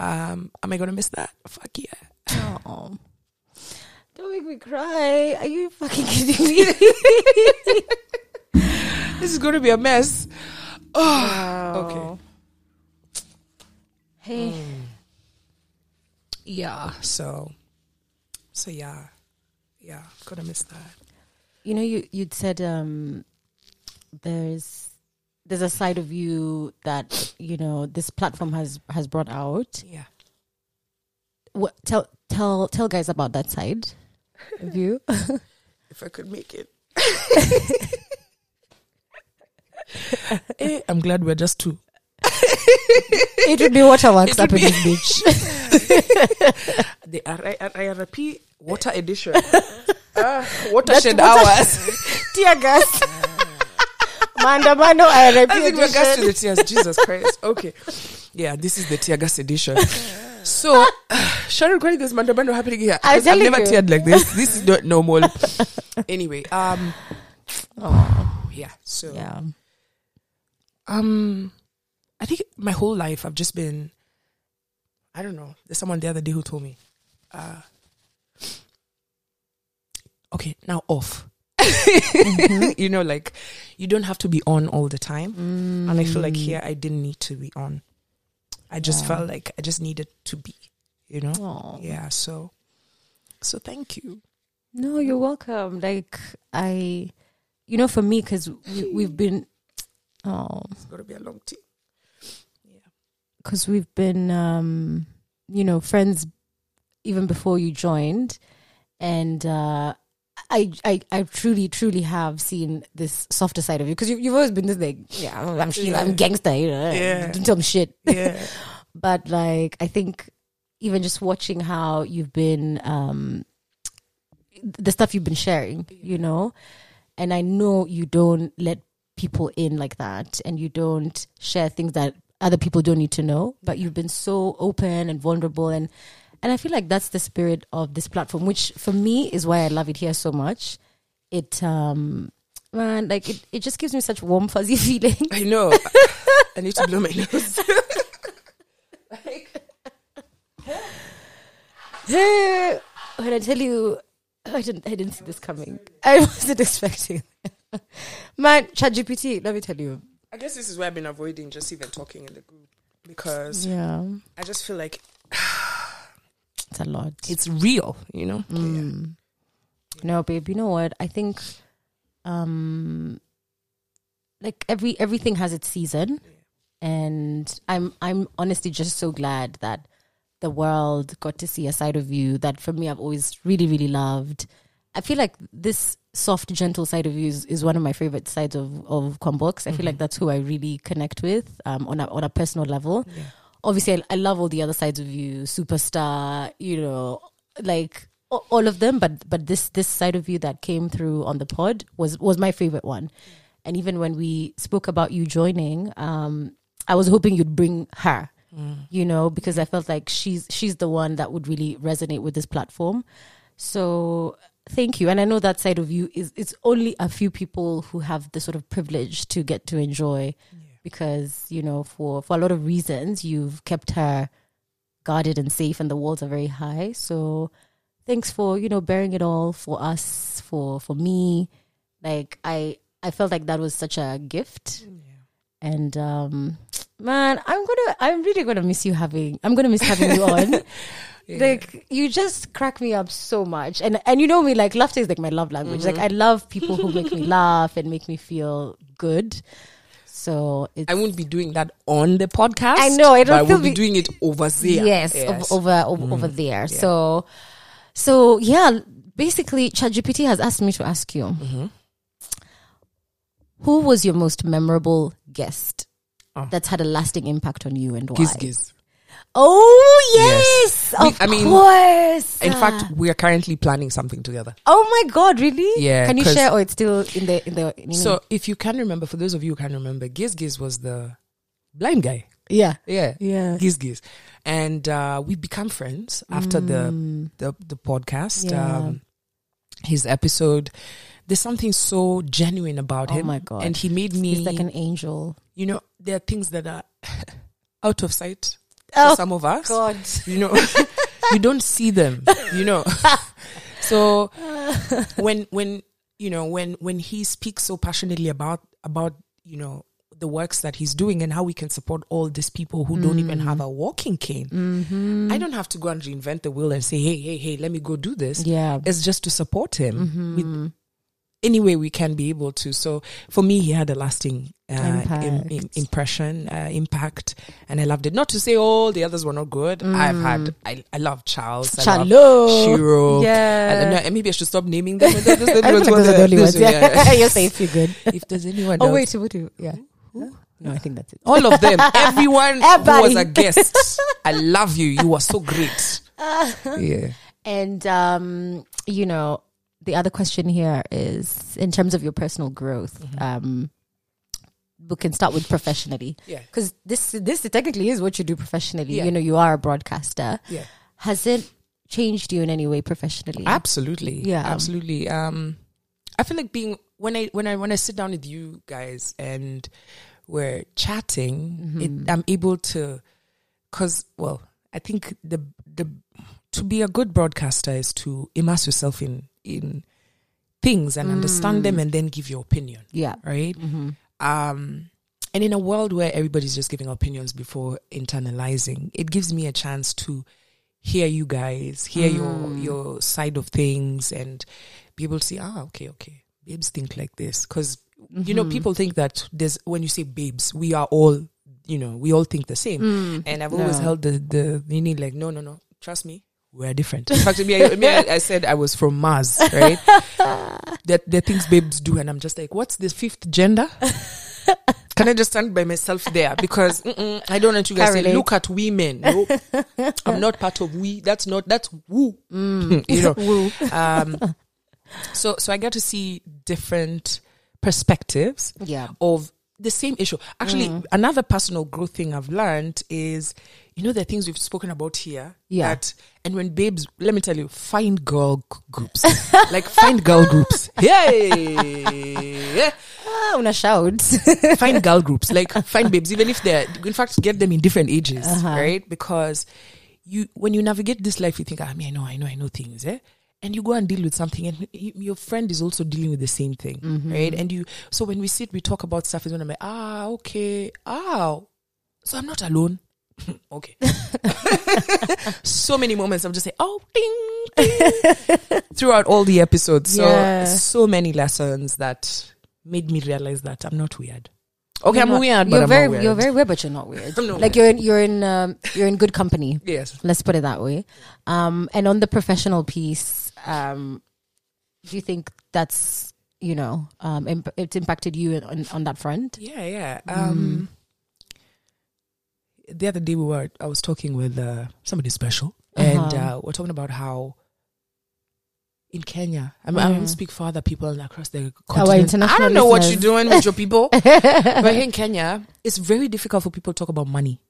Speaker 2: Um, am I gonna miss that? Fuck yeah.
Speaker 1: Oh. <laughs> Don't make me cry. Are you fucking kidding me? <laughs>
Speaker 2: This is gonna be a mess. Oh,
Speaker 1: Wow.
Speaker 2: okay.
Speaker 1: Hey.
Speaker 2: Yeah. So, so yeah, yeah. Gonna miss that.
Speaker 1: You know, you you'd said um, there's there's a side of you that you know this platform has has brought out.
Speaker 2: Yeah.
Speaker 1: What tell tell tell guys about that side of you? <laughs>
Speaker 2: If I could make it. <laughs> Eh, I'm glad we're just two. <laughs>
Speaker 1: it would be waterworks up
Speaker 2: would
Speaker 1: in
Speaker 2: be-
Speaker 1: this bitch. <laughs>
Speaker 2: The IRP Water Edition. Ah, watershed
Speaker 1: water-
Speaker 2: hours.
Speaker 1: Tear gas. Maandamano
Speaker 2: I
Speaker 1: IRP
Speaker 2: think we're gas to the tears. Jesus Christ. Okay. Yeah, this is the tear gas edition. So, <laughs> <sighs> Sharon Kwani, there's maandamano happening here. I've never
Speaker 1: you.
Speaker 2: teared like this. This is not normal. anyway, um,
Speaker 1: Oh,
Speaker 2: yeah. So,
Speaker 1: yeah.
Speaker 2: Um, I think my whole life I've just been, I don't know. There's someone the other day who told me, uh, okay, now off. <laughs> you know, like you don't have to be on all the time. And I feel like here I didn't need to be on. I just
Speaker 1: Yeah.
Speaker 2: felt like I just needed to be, you know?
Speaker 1: Oh.
Speaker 2: Yeah, so so thank you.
Speaker 1: No, you're welcome. Like I, you know, for me, because we, we've been, oh,
Speaker 2: It's gonna be a long tea.
Speaker 1: Yeah, because we've been, um, you know, friends even before you joined, and uh, I, I, I truly, truly have seen this softer side of you because you, you've always been this like, yeah, I'm Sheila,
Speaker 2: Yeah.
Speaker 1: I'm gangster, you know,
Speaker 2: Yeah.
Speaker 1: don't tell me shit.
Speaker 2: Yeah. <laughs>
Speaker 1: but like I think even just watching how you've been um the stuff you've been sharing, you know, and I know you don't let people in like that and you don't share things that other people don't need to know, but you've been so open and vulnerable and and I feel like that's the spirit of this platform, which for me is why I love it here so much. It um man, like it, it just gives me such warm fuzzy <laughs> feeling.
Speaker 2: I know. I need to blow my nose.
Speaker 1: like, <laughs> when I tell you, I didn't, I didn't see this coming. I wasn't expecting. <laughs> Man, ChatGPT. Let me tell you.
Speaker 2: I guess this is why I've been avoiding just even talking in the group because
Speaker 1: Yeah,
Speaker 2: I just feel like <sighs>
Speaker 1: it's a lot.
Speaker 2: it's real, you know?
Speaker 1: Mm. No, babe. You know what? I think, um, like every everything has its season, and I'm I'm honestly just so glad that the world got to see a side of you that for me I've always really really loved. I feel like this soft, gentle side of you is, is one of my favorite sides of of Kwambox. I feel like that's who I really connect with um, on a on a personal level.
Speaker 2: Yeah.
Speaker 1: Obviously, I, I love all the other sides of you, superstar. You know, like all of them. But but this this side of you that came through on the pod was was my favorite one. And even when we spoke about you joining, um, I was hoping you'd bring her you know, because I felt like she's she's the one that would really resonate with this platform. So thank you. And I know that side of you is it's only a few people who have the sort of privilege to get to enjoy because, you know, for for a lot of reasons you've kept her guarded and safe and the walls are very high. So thanks for, you know, bearing it all for us, for for me. Like I I felt like that was such a gift. And um man, I'm gonna I'm really gonna miss you having I'm gonna miss having you on. <laughs> Like you just crack me up so much. And and you know me, like laughter is like my love language. Like mm-hmm. I love people who make me <laughs> laugh and make me feel good. So it's
Speaker 2: I won't be doing that on the podcast.
Speaker 1: I know, I don't
Speaker 2: I will
Speaker 1: feel
Speaker 2: be doing it over there.
Speaker 1: Yes, ov- over over, over mm. there. So, so yeah. Basically, ChatGPT has asked me to ask you, mm-hmm. who was your most memorable guest
Speaker 2: Oh.
Speaker 1: that's had a lasting impact on you and why?
Speaker 2: Giz giz.
Speaker 1: Oh
Speaker 2: Yes.
Speaker 1: yes, of
Speaker 2: I mean,
Speaker 1: course.
Speaker 2: In fact, we are currently planning something together.
Speaker 1: oh my god, really?
Speaker 2: Yeah,
Speaker 1: Can you share, or it's still in the in the? In
Speaker 2: So, if you can remember, for those of you who can remember, Giz Giz was the blind guy.
Speaker 1: yeah,
Speaker 2: Yeah.
Speaker 1: yeah.
Speaker 2: Giz Giz. And uh, we become friends after the, the the podcast.
Speaker 1: Mm. Yeah.
Speaker 2: Um, his episode. There's something so genuine about
Speaker 1: Oh
Speaker 2: him.
Speaker 1: Oh my God.
Speaker 2: And he made me
Speaker 1: He's like an angel.
Speaker 2: you know, there are things that are <laughs> out of sight
Speaker 1: Oh,
Speaker 2: for some of us.
Speaker 1: God.
Speaker 2: You know, <laughs> you don't see them, you know. <laughs> so <laughs> when when you know when when he speaks so passionately about about you know the works that he's doing and how we can support all these people who don't even have a walking cane.
Speaker 1: Mm-hmm.
Speaker 2: I don't have to go and reinvent the wheel and say, hey, hey, hey, let me go do this.
Speaker 1: Yeah.
Speaker 2: It's just to support him
Speaker 1: Mm-hmm.
Speaker 2: with any way we can be able to. So for me, he had a lasting uh, im- im- impression, uh, impact, and I loved it. Not to say all the others were not good. I've had, I, I love Charles, I love
Speaker 1: Mm.
Speaker 2: Shiro.
Speaker 1: Yeah.
Speaker 2: and, uh, maybe I should stop naming them. Those- those-
Speaker 1: I don't
Speaker 2: those
Speaker 1: think
Speaker 2: ones
Speaker 1: those are the only ones. Yeah, <laughs> you're safe. You're good. <laughs>
Speaker 2: If there's anyone
Speaker 1: Oh
Speaker 2: else,
Speaker 1: wait, what do? Yeah. No, I think that's it.
Speaker 2: all of them, <laughs> everyone who was a guest, I love you. You were so great. yeah.
Speaker 1: And um, you know, the other question here is in terms of your personal growth.
Speaker 2: Mm-hmm.
Speaker 1: Um, we can start with professionally.
Speaker 2: Yeah.
Speaker 1: Because this this technically is what you do professionally.
Speaker 2: Yeah.
Speaker 1: You know, you are a broadcaster.
Speaker 2: Yeah.
Speaker 1: Has it changed you in any way professionally?
Speaker 2: Absolutely.
Speaker 1: Yeah.
Speaker 2: Absolutely. Um I feel like being when I when I when I sit down with you guys and we're chatting, it, I'm able to cuz well, I think the the to be a good broadcaster is to immerse yourself in in things and understand them mm. and then give your opinion,
Speaker 1: yeah.
Speaker 2: right? Mm-hmm. Um and in a world where everybody's just giving opinions before internalizing, it gives me a chance to hear you guys, hear your mm. your side of things, and be able to say, ah, okay, okay, babes think like this, because you know mm-hmm. people think that there's when you say babes, we are all you know we all think the same, mm. and I've always
Speaker 1: No.
Speaker 2: held the the meaning like no no no trust me. We're different. In fact, me, I, me, I, I said I was from Mars, right? <laughs> that the things babes do, and I'm just like, what's the fifth gender? Can I just stand by myself there? Because I don't want you guys to say, look at women. No, I'm not part of we. That's not, that's woo. <laughs> you know, <laughs>
Speaker 1: Woo.
Speaker 2: um, so, so I get to see different perspectives
Speaker 1: Yeah.
Speaker 2: of the same issue. Actually,
Speaker 1: Mm.
Speaker 2: another personal growth thing I've learned is, you know, the things we've spoken about here.
Speaker 1: Yeah.
Speaker 2: That, and when babes, let me tell you, find girl groups. <laughs> like find girl groups. Hey!
Speaker 1: Ah, una shout. <laughs>
Speaker 2: find girl groups. Like find babes, even if they're, in fact, get them in different ages,
Speaker 1: Uh-huh.
Speaker 2: right? Because you, when you navigate this life, you think, ah, mean, I know, I know, I know things, eh? And you go and deal with something, and your friend is also dealing with the same thing,
Speaker 1: Mm-hmm.
Speaker 2: right? And you, so when we sit, we talk about stuff, is when I'm like, ah, okay, ah, so I'm not alone. <laughs> okay. <laughs> so many moments I'm just saying, oh, ding, ding, <laughs> throughout all the episodes. So,
Speaker 1: Yeah.
Speaker 2: so many lessons that made me realize that I'm not weird. Okay,
Speaker 1: You're
Speaker 2: I'm
Speaker 1: not-
Speaker 2: weird, but
Speaker 1: You're
Speaker 2: I'm
Speaker 1: very,
Speaker 2: not weird.
Speaker 1: you're very weird, but you're not weird.
Speaker 2: Not
Speaker 1: like
Speaker 2: weird.
Speaker 1: you're in, you're in, um, you're in good company.
Speaker 2: yes.
Speaker 1: Let's put it that way. Um, and on the professional piece, um, Do you think that's you know um, imp- it's impacted you on, on that front?
Speaker 2: Yeah, yeah. Um, The other day we were, I was talking with uh, somebody special, and
Speaker 1: Uh-huh.
Speaker 2: uh, we're talking about how in Kenya, I mean, I don't
Speaker 1: Mm.
Speaker 2: speak for other people across the continent. I don't know what you're doing with your people, <laughs> but here in Kenya, it's very difficult for people to talk about money,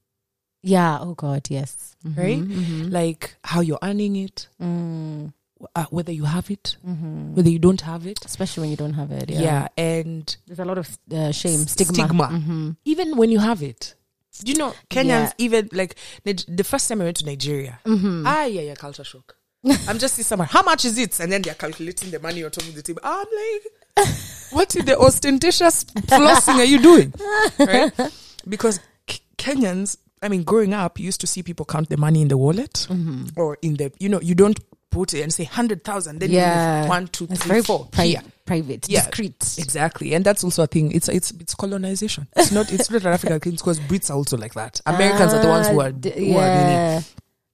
Speaker 1: Yeah. Oh God. Yes. Mhm,
Speaker 2: Right?
Speaker 1: mhm.
Speaker 2: like how you're earning it,
Speaker 1: Mm,
Speaker 2: uh, whether you have it,
Speaker 1: mhm.
Speaker 2: whether you don't have it.
Speaker 1: Especially when you don't have it.
Speaker 2: Yeah,
Speaker 1: Yeah.
Speaker 2: and
Speaker 1: There's a lot of uh, shame, stigma.
Speaker 2: stigma.
Speaker 1: Mhm.
Speaker 2: even when you have it, Do you know, Kenyans
Speaker 1: Yeah.
Speaker 2: even like the first time I went to Nigeria,
Speaker 1: Mhm.
Speaker 2: ah yeah, yeah, culture shock. I'm just see someone, how much is it? And then they're calculating the money on top of the table. I'm like, <laughs> what is the ostentatious flossing are you doing? Right? Because K- Kenyans, I mean, growing up, you used to see people count the money in the wallet
Speaker 1: Mhm.
Speaker 2: or in the, you know, you don't put it and say hundred thousand, then
Speaker 1: Yeah.
Speaker 2: you one, two, three,
Speaker 1: very
Speaker 2: four.
Speaker 1: pri-
Speaker 2: Here.
Speaker 1: private,
Speaker 2: Yeah.
Speaker 1: discreet.
Speaker 2: Exactly, and that's also a thing. It's it's it's colonization. It's not it's not an African thing because Brits are also like that. <laughs> Americans are the ones who are
Speaker 1: Ah, d-
Speaker 2: who are doing it.
Speaker 1: yeah.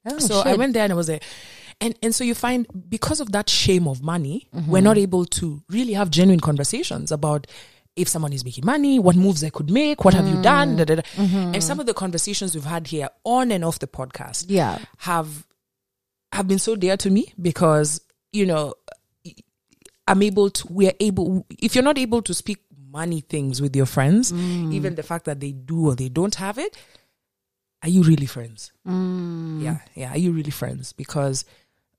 Speaker 1: Oh,
Speaker 2: So I went there and I was there, and and so you find because of that shame of money,
Speaker 1: Mm-hmm.
Speaker 2: we're not able to really have genuine conversations about if someone is making money, what moves I could make, what have you
Speaker 1: Mm.
Speaker 2: done, da, da, da.
Speaker 1: Mm-hmm.
Speaker 2: and some of the conversations we've had here on and off the podcast
Speaker 1: Yeah.
Speaker 2: have have been so dear to me because you know I'm able to we're able if you're not able to speak money things with your friends,
Speaker 1: Mm.
Speaker 2: even the fact that they do or they don't have it, are you really friends?
Speaker 1: Mm.
Speaker 2: Yeah, yeah, are you really friends? Because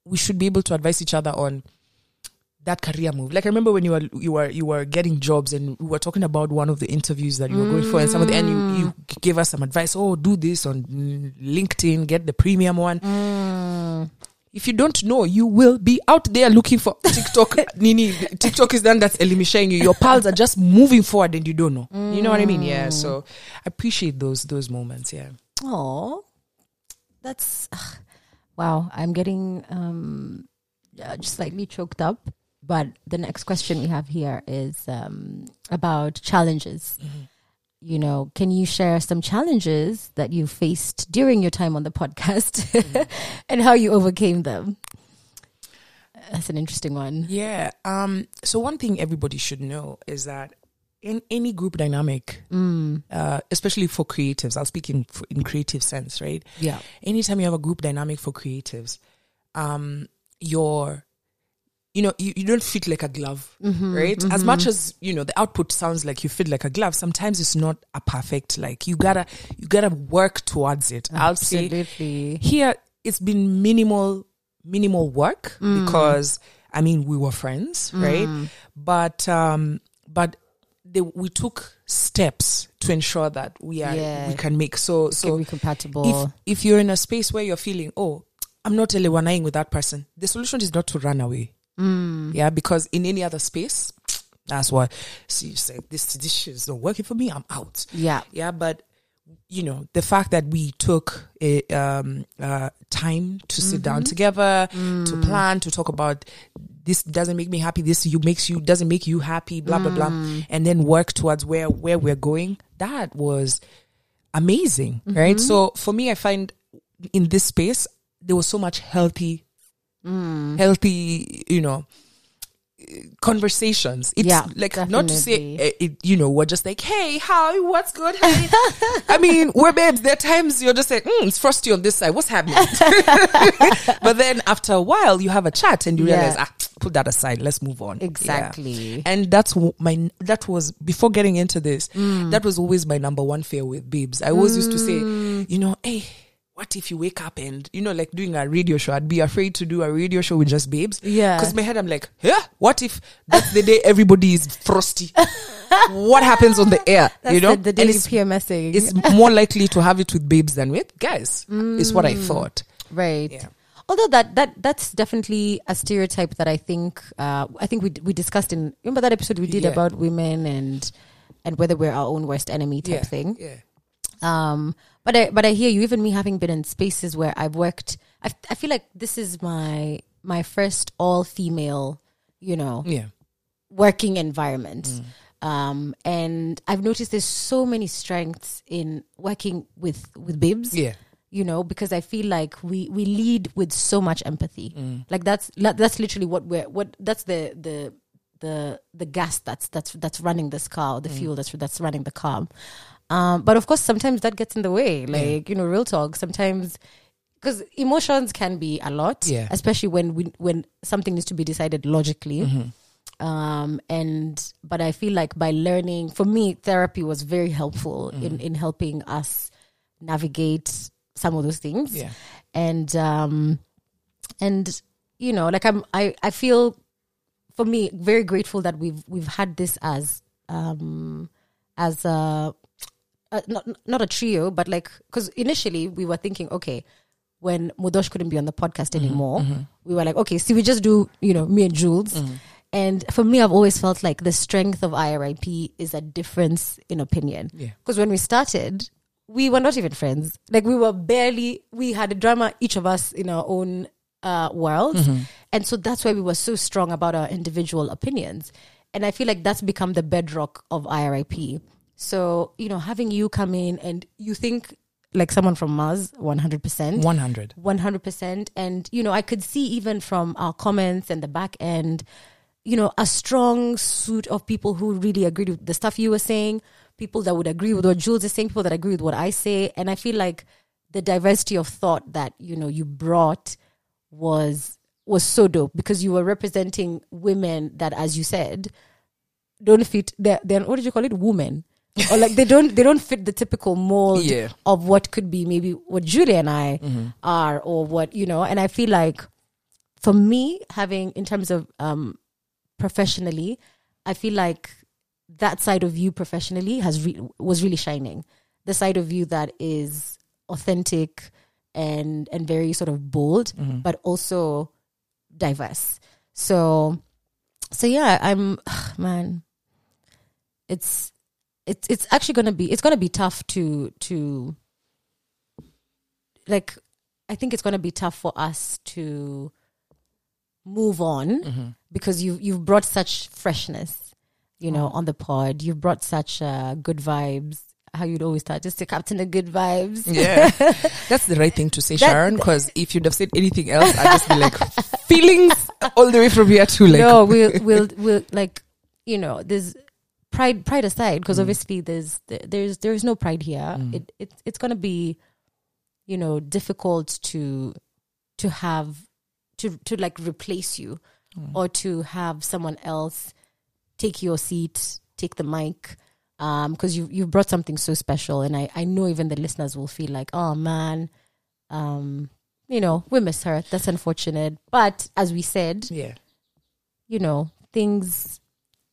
Speaker 2: we should be able to advise each other on that career move. Like I remember when you were you were you were getting jobs and we were talking about one of the interviews that you were going for and some of the and you, you gave us some advice. Oh, do this on mm, LinkedIn, get the premium one.
Speaker 1: Mm.
Speaker 2: If you don't know, you will be out there looking for TikTok. <laughs> Nini, TikTok is done that's eliminating you. Your pals are just moving forward and you don't know. You know what I mean? Yeah. So I appreciate those those moments. Yeah.
Speaker 1: Oh, that's wow. I'm getting um, uh, just slightly choked up. But the next question we have here is um, about challenges. You know, can you share some challenges that you faced during your time on the podcast <laughs> and how you overcame them? That's an interesting one.
Speaker 2: Yeah. Um. So one thing everybody should know is that in any group dynamic,
Speaker 1: Mm.
Speaker 2: uh, especially for creatives, I'll speak in in creative sense, right?
Speaker 1: Yeah.
Speaker 2: Anytime you have a group dynamic for creatives, um, your you know, you, you don't fit like a glove,
Speaker 1: Mm-hmm,
Speaker 2: right? As much as, you know, the output sounds like you fit like a glove, sometimes it's not a perfect, like you gotta, you gotta work towards it. I'll say
Speaker 1: Absolutely.
Speaker 2: here it's been minimal minimal work
Speaker 1: Mm.
Speaker 2: because i mean we were friends right but um but they, we took steps to ensure that we are
Speaker 1: Yeah.
Speaker 2: we can make so
Speaker 1: Can
Speaker 2: so
Speaker 1: compatible.
Speaker 2: if if you're in a space where you're feeling oh i'm not elewanaing with that person the solution is not to run away
Speaker 1: Mm.
Speaker 2: yeah because in any other space that's why see you say this this shit is not working for me i'm out
Speaker 1: yeah.
Speaker 2: yeah but you know the fact that we took a um uh time to sit down
Speaker 1: Mm-hmm.
Speaker 2: together
Speaker 1: Mm.
Speaker 2: to plan to talk about this doesn't make me happy this you makes you doesn't make you happy blah blah blah
Speaker 1: Mm.
Speaker 2: and then work towards where where we're going that was amazing
Speaker 1: Mm-hmm.
Speaker 2: right so for me i find in this space there was so much healthy
Speaker 1: Mm.
Speaker 2: healthy you know conversations it's
Speaker 1: Yeah,
Speaker 2: like not to say uh, it, you know we're just like hey hi what's good hey <laughs> i mean we're babes there are times you're just like mm, it's frosty on this side what's happening <laughs> <laughs> but then after a while you have a chat and you
Speaker 1: Yeah.
Speaker 2: realize ah put that aside let's move on Yeah.
Speaker 1: Exactly.
Speaker 2: and that's w- my that was before getting into this
Speaker 1: Mm.
Speaker 2: that was always my number one fear with babes i always used to say
Speaker 1: Mm.
Speaker 2: you know hey what if you wake up and you know like doing a radio show i'd be afraid to do a radio show with just babes
Speaker 1: Yeah.
Speaker 2: because my head i'm like yeah what if that's the day everybody is frosty what happens on the <laughs> air
Speaker 1: That's
Speaker 2: you know
Speaker 1: the, the
Speaker 2: And
Speaker 1: daily
Speaker 2: it's,
Speaker 1: PMSing.
Speaker 2: it's <laughs> more likely to have it with babes than with guys is what i
Speaker 1: Mm.
Speaker 2: thought
Speaker 1: Right.
Speaker 2: Yeah.
Speaker 1: Although that that that's definitely a stereotype that I think uh, I think we we discussed in remember that episode we did
Speaker 2: Yeah.
Speaker 1: about women and and whether we're our own worst enemy type
Speaker 2: yeah
Speaker 1: thing.
Speaker 2: yeah
Speaker 1: Um, but I but I hear you. Even me having been in spaces where I've worked, I I feel like this is my my first all female, you know,
Speaker 2: yeah
Speaker 1: working environment. Um, and I've noticed there's so many strengths in working with with bibs
Speaker 2: yeah
Speaker 1: you know, because I feel like we we lead with so much empathy. Like that's that's literally what we're what that's the the the the gas that's that's that's running this car, or the fuel that's that's running the car. Um, but of course, sometimes that gets in the way. Like you know, real talk. Sometimes because emotions can be a lot,
Speaker 2: Yeah.
Speaker 1: especially when we, when something needs to be decided logically.
Speaker 2: Mm-hmm.
Speaker 1: Um, and but I feel like by learning, for me, therapy was very helpful
Speaker 2: Mm.
Speaker 1: in in helping us navigate some of those things.
Speaker 2: Yeah.
Speaker 1: And um, and you know, like I'm, I I feel for me very grateful that we've we've had this as um as a, a not not a trio but like because initially we were thinking okay when Mudosh couldn't be on the podcast anymore we were like okay see we just do you know me and Jules. And for me I've always felt like the strength of IRIP is a difference in opinion.
Speaker 2: Yeah.
Speaker 1: because when we started we were not even friends. Like we were barely we had a drama each of us in our own uh, worlds and so that's why we were so strong about our individual opinions. And i feel like that's become the bedrock of irip so you know having you come in and you think like someone from mars 100%
Speaker 2: 100.
Speaker 1: 100% and you know i could see even from our comments and the back end you know a strong suit of people who really agreed with the stuff you were saying people that would agree with what jules is saying people that agree with what i say. And i feel like the diversity of thought that you know you brought was was so dope because you were representing women that as you said don't fit they're, they're what did you call it? Women. Or like they don't they don't fit the typical mold <laughs>
Speaker 2: Yeah.
Speaker 1: of what could be maybe what Julia and I are or what you know and I feel like for me having in terms of um professionally I feel like that side of you professionally has re- was really shining. The side of you that is authentic and and very sort of bold but also diverse. So so yeah i'm man. It's it's it's actually gonna be it's gonna be tough to to like i think it's gonna be tough for us to move on because you you've brought such freshness you know on the pod. You've brought such uh, good vibes how you'd always start just to captain the good vibes
Speaker 2: Yeah. <laughs> That's the right thing to say,
Speaker 1: That-
Speaker 2: Sharon, because if you'd have said anything else, I'd just be like, <laughs> feelings all the way from here to like.
Speaker 1: no, <laughs> we'll we'll we'll like you know there's pride pride aside because mm. obviously there's there's there's no pride here. Mm. It it it's gonna be you know difficult to to have to to like replace you mm. or to have someone else take your seat, take the mic. Um, because you you brought something so special, and I I know even the listeners will feel like, oh man, um, you know, we miss her. That's unfortunate. But as we said,
Speaker 2: Yeah.
Speaker 1: you know things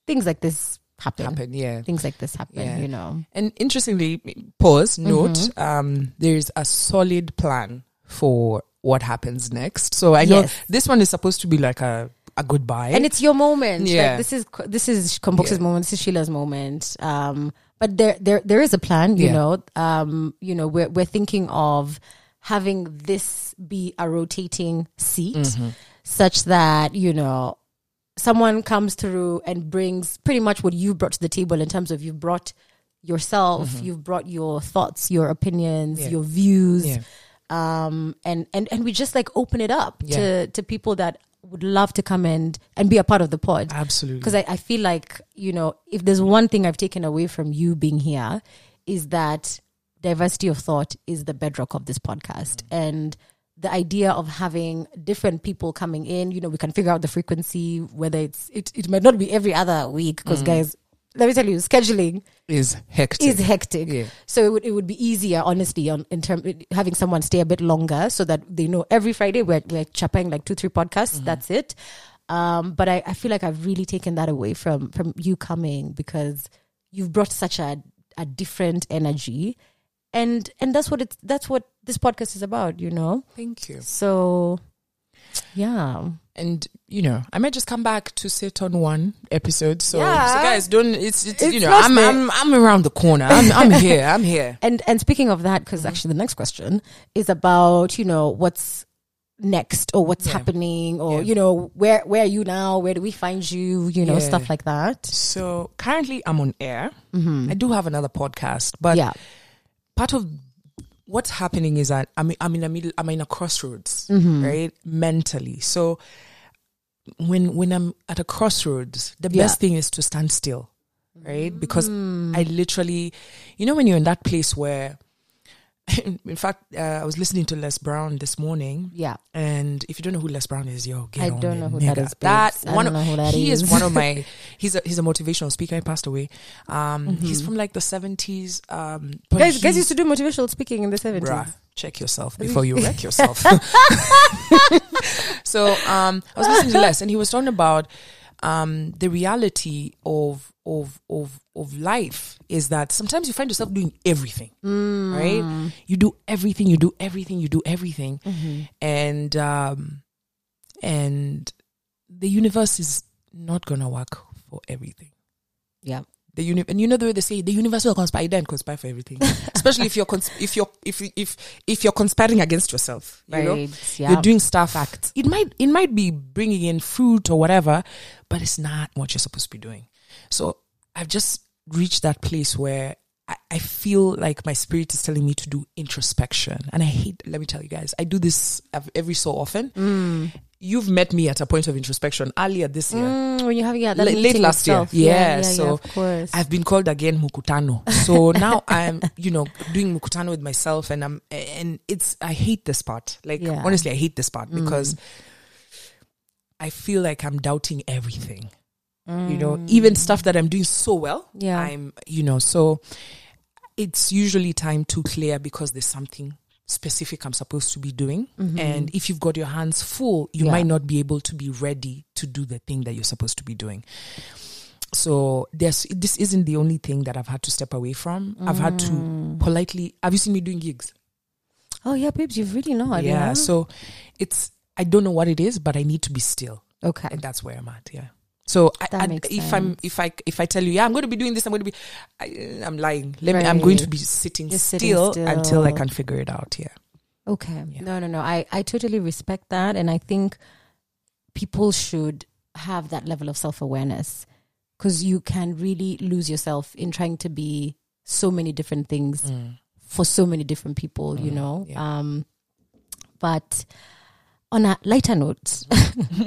Speaker 1: things like this happen,
Speaker 2: Happen. Yeah.
Speaker 1: things like this happen
Speaker 2: Yeah.
Speaker 1: you know
Speaker 2: And interestingly, pause, note,
Speaker 1: Mm-hmm.
Speaker 2: um, there's a solid plan for what happens next. So I know
Speaker 1: Yes.
Speaker 2: this one is supposed to be like a, a goodbye.
Speaker 1: and it's your moment Like,
Speaker 2: Yeah.
Speaker 1: this is this is Kwambox's
Speaker 2: Yeah.
Speaker 1: moment this is Sheila's moment um but there there there is a plan you
Speaker 2: Yeah.
Speaker 1: know um you know we're we're thinking of having this be a rotating seat
Speaker 2: Mm-hmm.
Speaker 1: such that you know someone comes through and brings pretty much what you brought to the table in terms of you've brought yourself you've brought your thoughts your opinions
Speaker 2: Mm-hmm. Yeah.
Speaker 1: your views. Um and and and we just like open it up
Speaker 2: Yeah.
Speaker 1: to to people that would love to come and and be a part of the pod
Speaker 2: Absolutely.
Speaker 1: because I, I feel like you know if there's one thing i've taken away from you being here is that diversity of thought is the bedrock of this podcast and the idea of having different people coming in you know we can figure out the frequency whether it's it, it might not be every other week because guys let me tell you scheduling
Speaker 2: is hectic.
Speaker 1: is hectic.
Speaker 2: Yeah.
Speaker 1: So it would it would be easier, honestly, on in term having someone stay a bit longer so that they know every Friday we're we're chapping like two three podcasts.
Speaker 2: Mm-hmm.
Speaker 1: That's it. Um, but I, I feel like I've really taken that away from from you coming because you've brought such a a different energy, and and that's what it's that's what this podcast is about, you know.
Speaker 2: Thank you.
Speaker 1: So, yeah.
Speaker 2: And you know, I might just come back to sit on one episode. So,
Speaker 1: Yeah.
Speaker 2: so guys, don't. It's, it's,
Speaker 1: It's
Speaker 2: you know, I'm. I'm I'm around the corner. I'm I'm <laughs> here. I'm here.
Speaker 1: And and speaking of that, because
Speaker 2: Mm-hmm.
Speaker 1: actually the next question is about you know what's next or what's
Speaker 2: Yeah.
Speaker 1: happening or
Speaker 2: Yeah.
Speaker 1: you know where where are you now? Where do we find you? You know
Speaker 2: Yeah.
Speaker 1: stuff like that.
Speaker 2: So currently, I'm on air. I do have another podcast, but
Speaker 1: yeah,
Speaker 2: part of what's happening is that I'm I'm in a middle I'm in a crossroads, mm-hmm. right? Mentally. So when when I'm at a crossroads, the
Speaker 1: Yeah.
Speaker 2: best thing is to stand still, right? Because mm. I literally, you know, when you're in that place where, <laughs> in fact, uh, I was listening to Les Brown this morning,
Speaker 1: Yeah.
Speaker 2: and if you don't know who Les Brown is, yo, get
Speaker 1: I
Speaker 2: on
Speaker 1: don't
Speaker 2: it,
Speaker 1: know who
Speaker 2: nigga.
Speaker 1: is,
Speaker 2: That
Speaker 1: babes. I
Speaker 2: one
Speaker 1: don't
Speaker 2: of-
Speaker 1: know who that is.
Speaker 2: that he is
Speaker 1: is.
Speaker 2: one of my. <laughs> He's a he's a motivational speaker. He passed away. Um,
Speaker 1: Mm-hmm.
Speaker 2: he's from like the seventies. Um,
Speaker 1: Guys, guys used to do motivational speaking in the 70s.
Speaker 2: Bruh, check yourself before you wreck <laughs> yourself. so um, I was listening to Les, and he was talking about um, the reality of of of of life is that sometimes you find yourself doing everything, right? You do everything, you do everything, you do everything, and um, and the universe is not gonna work for everything.
Speaker 1: Yeah.
Speaker 2: the uni- and you know the way they say the universe will conspire then conspire for everything. <laughs> Especially if you're cons- if you're if if if you're conspiring against yourself you know?
Speaker 1: Right. Yeah.
Speaker 2: you're doing stuff. It might it might be bringing in fruit or whatever but it's not what you're supposed to be doing. So i've just reached that place where I, I feel like my spirit is telling me to do introspection and i hate let me tell you guys i do this every so often you've met me at a point of introspection earlier this year
Speaker 1: Mm, when you have yeah, that
Speaker 2: Late- last year.
Speaker 1: itself.
Speaker 2: Yeah,
Speaker 1: yeah,
Speaker 2: so
Speaker 1: of course.
Speaker 2: I've been called again Mukutano. So <laughs> now I'm, you know, doing Mukutano with myself and I'm, and it's, I hate this part. Like,
Speaker 1: Yeah. Mm.
Speaker 2: honestly, I hate this part because I feel like I'm doubting everything. You know, even stuff that I'm doing so well.
Speaker 1: Mm. Yeah.
Speaker 2: I'm, you know, so it's usually time to clear because there's something specific I'm supposed to be doing. And if you've got your hands full, you
Speaker 1: Mm-hmm. Yeah.
Speaker 2: might not be able to be ready to do the thing that you're supposed to be doing. So there's this isn't the only thing that I've had to step away from. I've had to
Speaker 1: Mm.
Speaker 2: politely have you seen me doing gigs?
Speaker 1: oh yeah, babes, you've really not.
Speaker 2: Yeah. So it's I don't know what it is, but I need to be still.
Speaker 1: okay.
Speaker 2: And that's where I'm at. Yeah. So I, I, if I'm if I if I tell you yeah I'm going to be doing this I'm going to be I, I'm lying. Let me I'm going to be sitting,
Speaker 1: Just sitting
Speaker 2: still, until I can figure it out. Yeah.
Speaker 1: Okay.
Speaker 2: Yeah.
Speaker 1: No, no, no. I, I totally respect that. And I think people should have that level of self awareness because you can really lose yourself in trying to be so many different things for so many different people, you
Speaker 2: Mm,
Speaker 1: know?
Speaker 2: yeah.
Speaker 1: Um, but on a lighter note,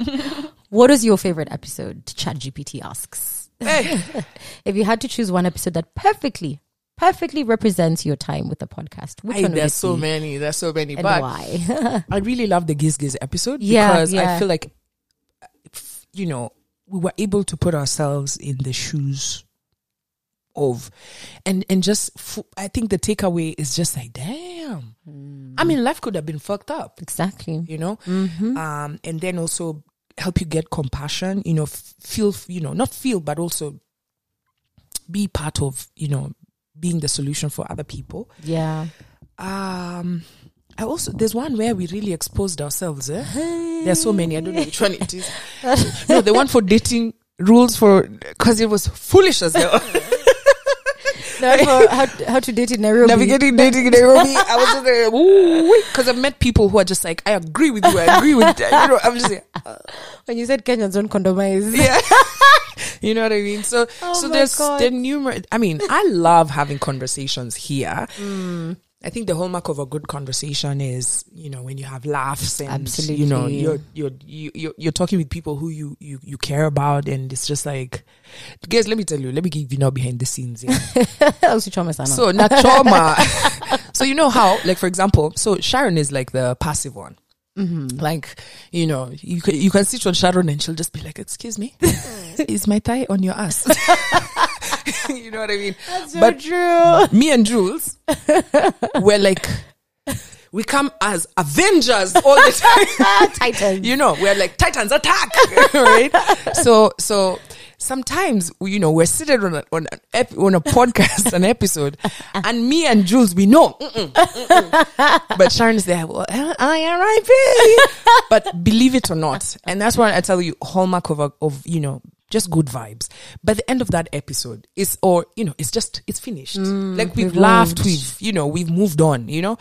Speaker 1: <laughs> what is your favorite episode? ChatGPT asks.
Speaker 2: Hey. <laughs>
Speaker 1: If you had to choose one episode that perfectly, perfectly represents your time with the podcast, which
Speaker 2: Hey,
Speaker 1: one would
Speaker 2: there's
Speaker 1: it
Speaker 2: so many. There's so many.
Speaker 1: and
Speaker 2: but
Speaker 1: why? <laughs>
Speaker 2: I really love the Giz Giz episode
Speaker 1: Yeah,
Speaker 2: because
Speaker 1: yeah.
Speaker 2: I feel like, you know, we were able to put ourselves in the shoes of, and and just f- I think the takeaway is just like, damn. I mean, life could have been fucked up,
Speaker 1: exactly.
Speaker 2: you know.
Speaker 1: Mm-hmm.
Speaker 2: Um, and then also help you get compassion. You know, feel you know not feel, but also be part of you know being the solution for other people.
Speaker 1: Yeah.
Speaker 2: Um, I also there's one where we really exposed ourselves. Eh? There's so many. I don't know which one it is. <laughs> no, the one for dating rules for because it was foolish as hell. <laughs> <laughs>
Speaker 1: how, how to date in Nairobi.
Speaker 2: Navigating dating in Nairobi. I was just there because <laughs> I've met people who are just like, I agree with you. I agree with you know. I'm just like,
Speaker 1: When you said Kenyans don't condomize.
Speaker 2: yeah. <laughs> you know what I mean? So
Speaker 1: Oh
Speaker 2: so there's
Speaker 1: God.
Speaker 2: there numerous I mean, I love having conversations here.
Speaker 1: Mm.
Speaker 2: I think the hallmark of a good conversation is, you know, when you have laughs and you know, you're you're you- you're you're talking with people who you you you care about and it's just like guys, let me tell you, let me give you now behind the scenes. Yeah. <laughs> So not trauma. <laughs> so you know how, like for example, so Sharon is like the passive one.
Speaker 1: Mm-hmm.
Speaker 2: Like, you know, you can, you can sit on Sharon and she'll just be like, excuse me, <laughs> is my thigh on your ass? <laughs> you know what I mean?
Speaker 1: That's so
Speaker 2: but
Speaker 1: true.
Speaker 2: me and Jules, we're like, we come as Avengers all the time. <laughs>
Speaker 1: Titans.
Speaker 2: you know, we're like Titans attack, <laughs> right? So, so sometimes we- you know we're sitting on a, on an ep- on a podcast, an episode, and me and Jules we know, mm-mm, mm-mm. but Sharon's there. Well, I But believe it or not, and that's why I tell you, hallmark of of you know just good vibes. By the end of that episode, it's or you know it's just it's finished. Mm, like we've, laughed, we've you know we've moved on. You know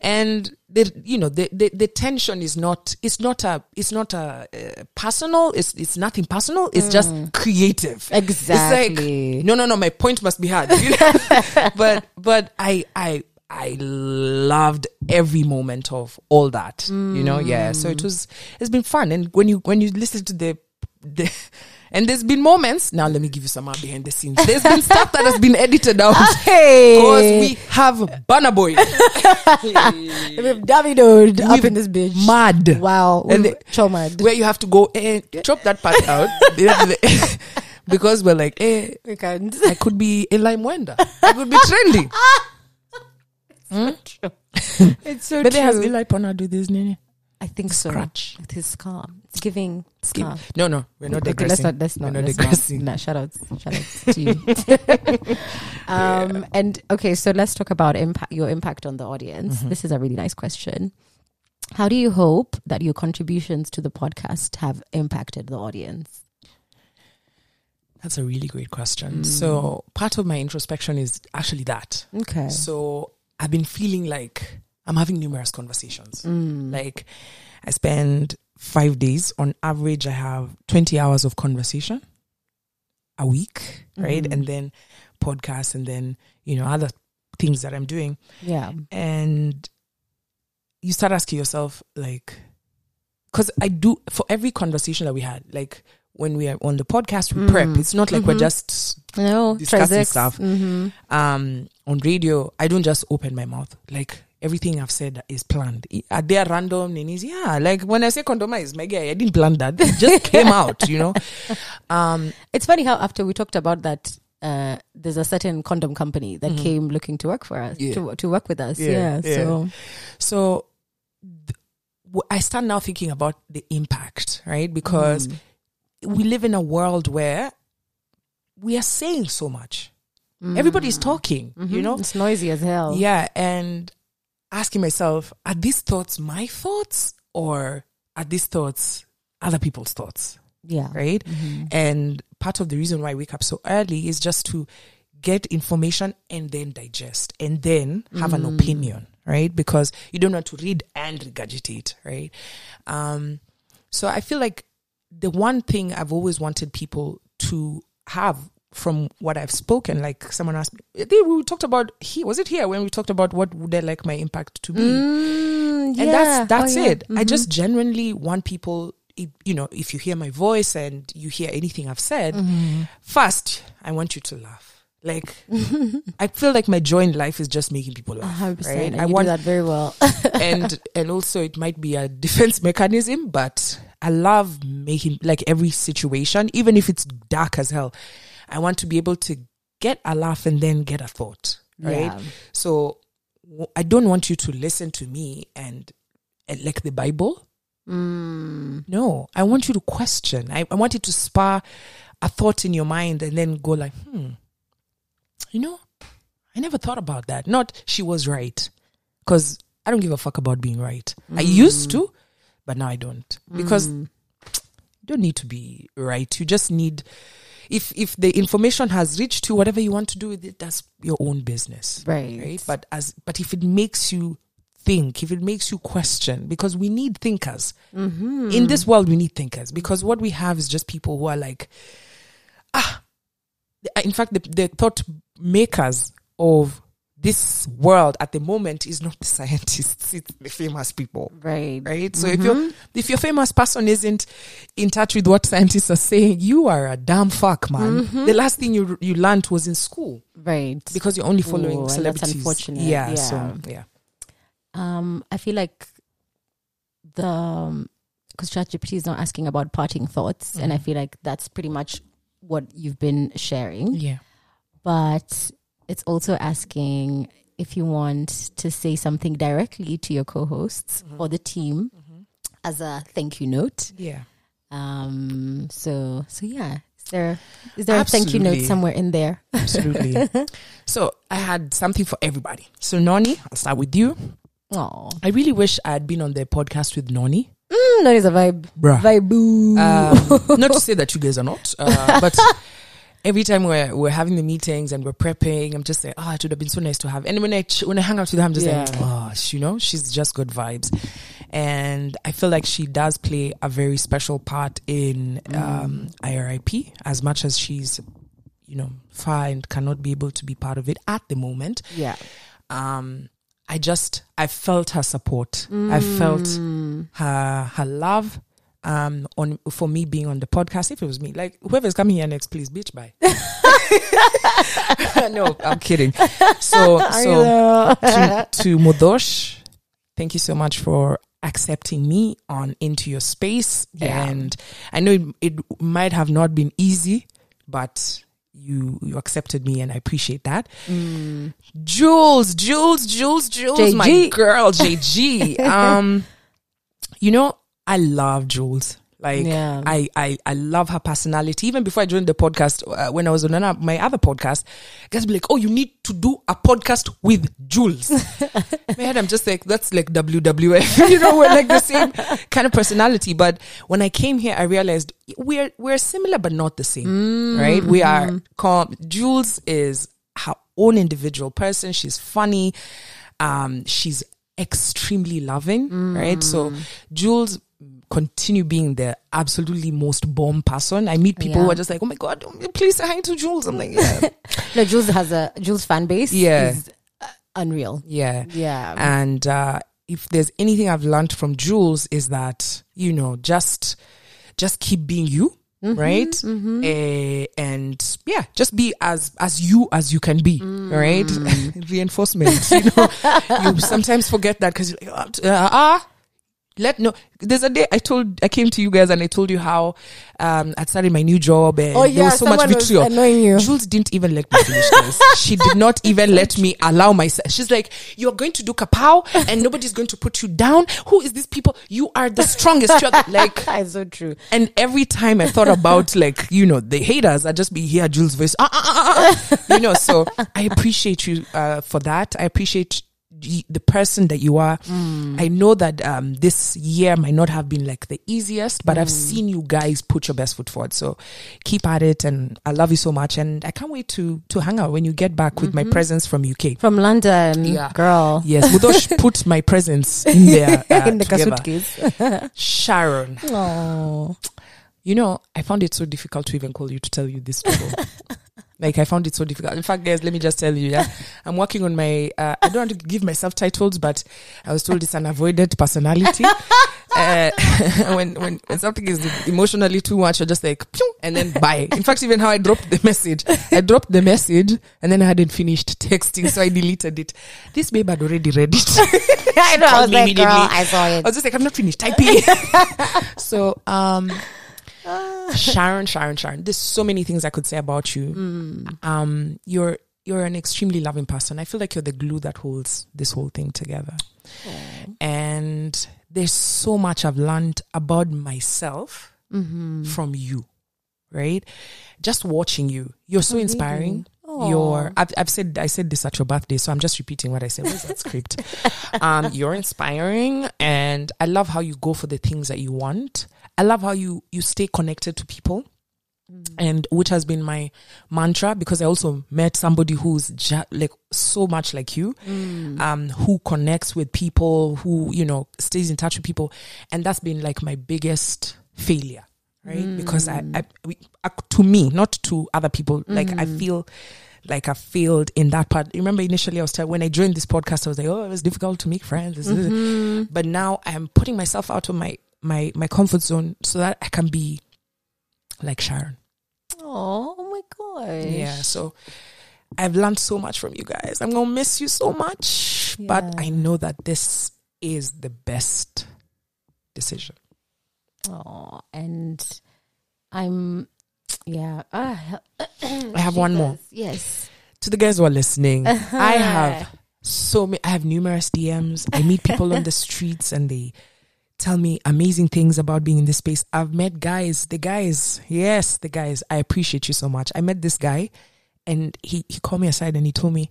Speaker 2: and the you know the, the the tension is not it's not a it's not a uh, personal it's it's nothing personal it's just mm. creative
Speaker 1: Exactly.
Speaker 2: like no no no my point must be heard You <laughs> know? but but i i I loved every moment of all that. You know, yeah. So it mm. was it's been fun. And when you when you listen to the the and there's been moments. Now let me give you some out behind the scenes. There's been stuff that has been edited out. <laughs>
Speaker 1: Hey,
Speaker 2: Because we have Banner Boy. <laughs>
Speaker 1: we've Davido up in this bitch.
Speaker 2: Mad.
Speaker 1: Wow,
Speaker 2: And
Speaker 1: we've
Speaker 2: the- Where you have to go and chop that part out. <laughs> because we're like, eh,
Speaker 1: We can't.
Speaker 2: I could be a Eli Mwenda. I could be trendy.
Speaker 1: It's so true.
Speaker 2: But
Speaker 1: true.
Speaker 2: has Eli Pona do this, Nene?
Speaker 1: I think so.
Speaker 2: Scratch.
Speaker 1: With his scar, it's giving scar.
Speaker 2: No, no, we're not
Speaker 1: Okay, let's
Speaker 2: digressing.
Speaker 1: not. Let's
Speaker 2: We're
Speaker 1: not.
Speaker 2: not
Speaker 1: let's
Speaker 2: digressing.
Speaker 1: Not, nah, shout outs. Shout outs <laughs> to you. <laughs> um, And okay, so let's talk about impact. Your impact on the audience.
Speaker 2: Mm-hmm.
Speaker 1: This is a really nice question. How do you hope that your contributions to the podcast have impacted the audience?
Speaker 2: That's a really great question. So part of my introspection is actually that.
Speaker 1: Okay.
Speaker 2: So I've been feeling like I'm having numerous conversations.
Speaker 1: Mm.
Speaker 2: Like I spend five days on average. I have 20 hours of conversation a week, right?
Speaker 1: Mhm.
Speaker 2: And then podcasts and then, you know, other things that I'm doing.
Speaker 1: Yeah.
Speaker 2: And you start asking yourself, like, because I do for every conversation that we had, like when we are on the podcast, we prep.
Speaker 1: Mm.
Speaker 2: It's not like we're
Speaker 1: Mhm.
Speaker 2: just
Speaker 1: No.
Speaker 2: Discussing stuff.
Speaker 1: Mm-hmm.
Speaker 2: um on radio. I don't just open my mouth. Like everything I've said is planned. Are there random names? Yeah. Like when I say condomize, my guy, I didn't plan that. <laughs> It just came out, you know. <laughs> Um
Speaker 1: It's funny how after we talked about that, uh, there's a certain condom company that
Speaker 2: Mhm.
Speaker 1: came looking to work for us,
Speaker 2: Yeah.
Speaker 1: to, to work with us.
Speaker 2: Yeah,
Speaker 1: Yeah.
Speaker 2: yeah.
Speaker 1: So
Speaker 2: so th- I start now thinking about the impact, right? Because
Speaker 1: Mm.
Speaker 2: we live in a world where we are saying so much. Everybody's talking, you
Speaker 1: Mhm.
Speaker 2: know?
Speaker 1: it's noisy as hell.
Speaker 2: Yeah, and asking myself, are these thoughts my thoughts or are these thoughts other people's thoughts?
Speaker 1: Yeah.
Speaker 2: Right?
Speaker 1: Mhm.
Speaker 2: And part of the reason why I wake up so early is just to get information and then digest and then have an
Speaker 1: Mm.
Speaker 2: opinion, right? Because you don't want to read and regurgitate, right? Um, so I feel like the one thing I've always wanted people to have from what I've spoken, like someone asked me, I we talked about he was it here when we talked about what would I like my impact to be?
Speaker 1: Mm, yeah.
Speaker 2: and that's that's
Speaker 1: Oh, yeah.
Speaker 2: it i
Speaker 1: Mhm.
Speaker 2: just genuinely want people you know if you hear my voice and you hear anything i've said
Speaker 1: Mm-hmm.
Speaker 2: first i want you to laugh like <laughs> i feel like my joy in life is just making people laugh
Speaker 1: hundred percent.
Speaker 2: right
Speaker 1: And
Speaker 2: i want
Speaker 1: that very well. <laughs>
Speaker 2: and and also it might be a defense <laughs> mechanism but i love making like every situation even if it's dark as hell i want to be able to get a laugh and then get a thought right
Speaker 1: Yeah.
Speaker 2: so I don't want you to listen to me and, like the Bible.
Speaker 1: Mm,
Speaker 2: No, I want you to question. I, I want you to spar a thought in your mind and then go like, hmm, you know, I never thought about that. Not she was right, because I don't give a fuck about being right. I used to, but now I don't because
Speaker 1: mm,
Speaker 2: you don't need to be right. You just need. If if the information has reached you, whatever you want to do with it, that's your own business
Speaker 1: right.
Speaker 2: right but as but if it makes you think if it makes you question because we need thinkers
Speaker 1: Mm-hmm.
Speaker 2: in this world we need thinkers because what we have is just people who are like ah in fact the, the thought makers of this world at the moment is not the scientists it's the famous people
Speaker 1: right.
Speaker 2: right so if mm-hmm. you're if your famous person isn't in touch with what scientists are saying you are a damn fuck man mm-hmm. the last thing you you learned was in school
Speaker 1: Right.
Speaker 2: because you're only following
Speaker 1: Ooh,
Speaker 2: celebrities.
Speaker 1: unfortunate.
Speaker 2: Yeah,
Speaker 1: Yeah.
Speaker 2: so yeah.
Speaker 1: Um, I feel like the um, because ChatGPT is not asking about parting thoughts, and I mm-hmm. feel like that's pretty much what you've been sharing.
Speaker 2: Yeah.
Speaker 1: But it's also asking if you want to say something directly to your co-hosts or the team as a thank you note.
Speaker 2: Yeah.
Speaker 1: Um, so so yeah, is there is there a thank you note somewhere in there?
Speaker 2: Absolutely. <laughs> so I had something for everybody. So Noni, I'll start with you.
Speaker 1: Oh,
Speaker 2: I really wish I had been on the podcast with Noni.
Speaker 1: mm, that is a vibe.
Speaker 2: Bruh.
Speaker 1: Vibe.
Speaker 2: Um, not to say that you guys are not, uh, <laughs> but every time we're we're having the meetings and we're prepping, I'm just like, oh, it would have been so nice to have. And when I ch- when I hang out with her, I'm just like,
Speaker 1: Yeah.
Speaker 2: oh, sh- you know, she's just good vibes, and I feel like she does play a very special part in um, IRIP as much as she's, you know, far and cannot be able to be part of it at the moment.
Speaker 1: yeah.
Speaker 2: Um, I just I felt her support. I felt her her love um on for me being on the podcast. If it was me, like whoever's coming here next, please bitch bye. <laughs> <laughs> no, I'm kidding. So <laughs> so to, to Mudosh, thank you so much for accepting me on into your space.
Speaker 1: Yeah.
Speaker 2: And I know it, it might have not been easy, but you you accepted me and I appreciate that. Jules, Jules, Jules, Jules, my girl, JG. um, you know, I love Jules. Like
Speaker 1: Yeah.
Speaker 2: I, I, I love her personality. Even before I joined the podcast, uh, when I was on another, my other podcast, guys be like, "Oh, you need to do a podcast with Jules." <laughs> my head, I'm just like, that's like WWF. <laughs> you know, we're like the same kind of personality. But when I came here, I realized we're we're similar but not the same. Right? We are. Com- Jules is her own individual person. She's funny. Um, she's extremely loving. Right? So Jules continue being the absolutely most bomb person. I meet people who are just like, oh my god, please say hi to Jules. I'm like, <laughs> yeah,
Speaker 1: No, Jules has a Jules fan base.
Speaker 2: Yeah.
Speaker 1: is uh, unreal.
Speaker 2: yeah.
Speaker 1: Yeah.
Speaker 2: And uh, if there's anything I've learned from Jules is that you know just just keep being you, right? Eh, and yeah, just be as as you as you can be, right? <laughs> Reinforcement. You know, <laughs> you sometimes forget that because you're like, ah. Uh, let no. There's a day I told I came to you guys and I told you how um I started my new job and
Speaker 1: Oh,
Speaker 2: there
Speaker 1: yeah,
Speaker 2: was so much vitriol.
Speaker 1: annoying you.
Speaker 2: Jules didn't even let me finish this. <laughs> She did not even let me allow myself. She's like, "You're going to do kapow, and nobody's going to put you down. Who is these people? You are the strongest." You're <laughs> like,
Speaker 1: it's so true.
Speaker 2: and every time I thought about like you know the haters, I just be hear Jules' voice, ah, ah, ah, ah. <laughs> you know. So I appreciate you uh, for that. I appreciate the person that you are. I know that um, this year might not have been like the easiest, but I've seen you guys put your best foot forward. So keep at it, and I love you so much, and I can't wait to to hang out when you get back with my presents from UK.
Speaker 1: From London,
Speaker 2: Yeah.
Speaker 1: girl.
Speaker 2: Yes, Mudosh <laughs> put my presents in there uh, <laughs>
Speaker 1: In the suitcase. <laughs>
Speaker 2: Sharon.
Speaker 1: Oh,
Speaker 2: You know, I found it so difficult to even call you to tell you this. Like I found it so difficult. In fact, guys, let me just tell you, yeah, <laughs> I'm working on my. Uh, I don't want to give myself titles, but I was told it's an avoided personality. <laughs> uh, when <laughs> when when something is emotionally too much, you're just like, and then bye. In fact, even how I dropped the message, I dropped the message, and then I hadn't finished texting, so I deleted it. This babe had already read it.
Speaker 1: I know. I was like, girl. I saw
Speaker 2: I was just like, I'm not finished typing. so, um, <laughs> Sharon, Sharon, Sharon. There's so many things I could say about you. Um, you're you're an extremely loving person. I feel like you're the glue that holds this whole thing together. And there's so much I've learned about myself from you, right? Just watching you, you're so inspiring. You're, I've, I've said, I said this at your birthday, so I'm just repeating what I said. Where's that script? <laughs> um, you're inspiring, and I love how you go for the things that you want. I love how you you stay connected to people. Mm. And which has been my mantra because I also met somebody who's ja- like so much like you, mm. um, who connects with people, who you know stays in touch with people, and that's been like my biggest failure, right? Mm. Because I, I, we, uh, to me, not to other people, like I feel like I failed in that part. Remember, initially I was telling when I joined this podcast, I was like, oh, it was difficult to make friends, is- mm-hmm. but now I'm putting myself out of my my my comfort zone so that I can be like Sharon.
Speaker 1: Oh, oh my god.
Speaker 2: Yeah, so I've learned so much from you guys. I'm gonna miss you so much, but I know that this is the best decision.
Speaker 1: Oh, and I'm, yeah. Ah, <clears throat>
Speaker 2: I have one more
Speaker 1: Yes.
Speaker 2: to the guys who are listening. I have so many. I have numerous DMs. I meet people on the <laughs> streets, and they tell me amazing things about being in this space. I've met guys. The guys, yes, the guys. I appreciate you so much. I met this guy, and he he called me aside and he told me.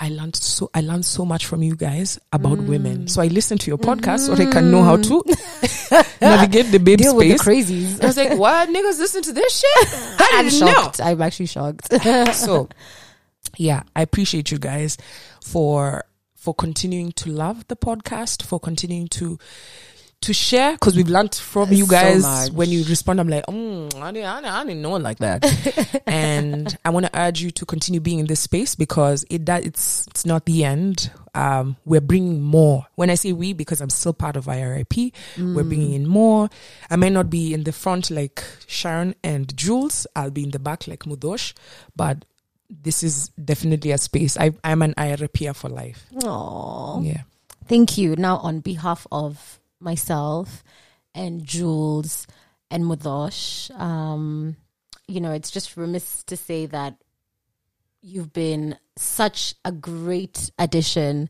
Speaker 2: I learned so I learned so much from you guys about mm. women. So I listened to your podcast so I can know how mm. to <laughs> navigate the babe
Speaker 1: Deal with the crazies.
Speaker 2: I was like, what niggas listen to this shit? <laughs> I
Speaker 1: I'm
Speaker 2: didn't know
Speaker 1: shocked. I'm actually shocked. <laughs>
Speaker 2: so yeah i appreciate you guys for for continuing to love the podcast for continuing to to share because we've learned from you guys
Speaker 1: much.
Speaker 2: when you respond i'm like mm, I, didn't, I, didn't, I didn't know it like that. <laughs> And i want to urge you to continue being in this space because it that it's it's not the end. Um we're bringing more. When i say we because i'm still part of irip we're bringing in more. I may not be in the front like sharon and jules. I'll be in the back like mudosh but this is definitely a space. I, i'm an irip for life.
Speaker 1: Oh
Speaker 2: yeah.
Speaker 1: Thank you. Now, on behalf of myself and Jules and Mudosh, um, you know, it's just remiss to say that you've been such a great addition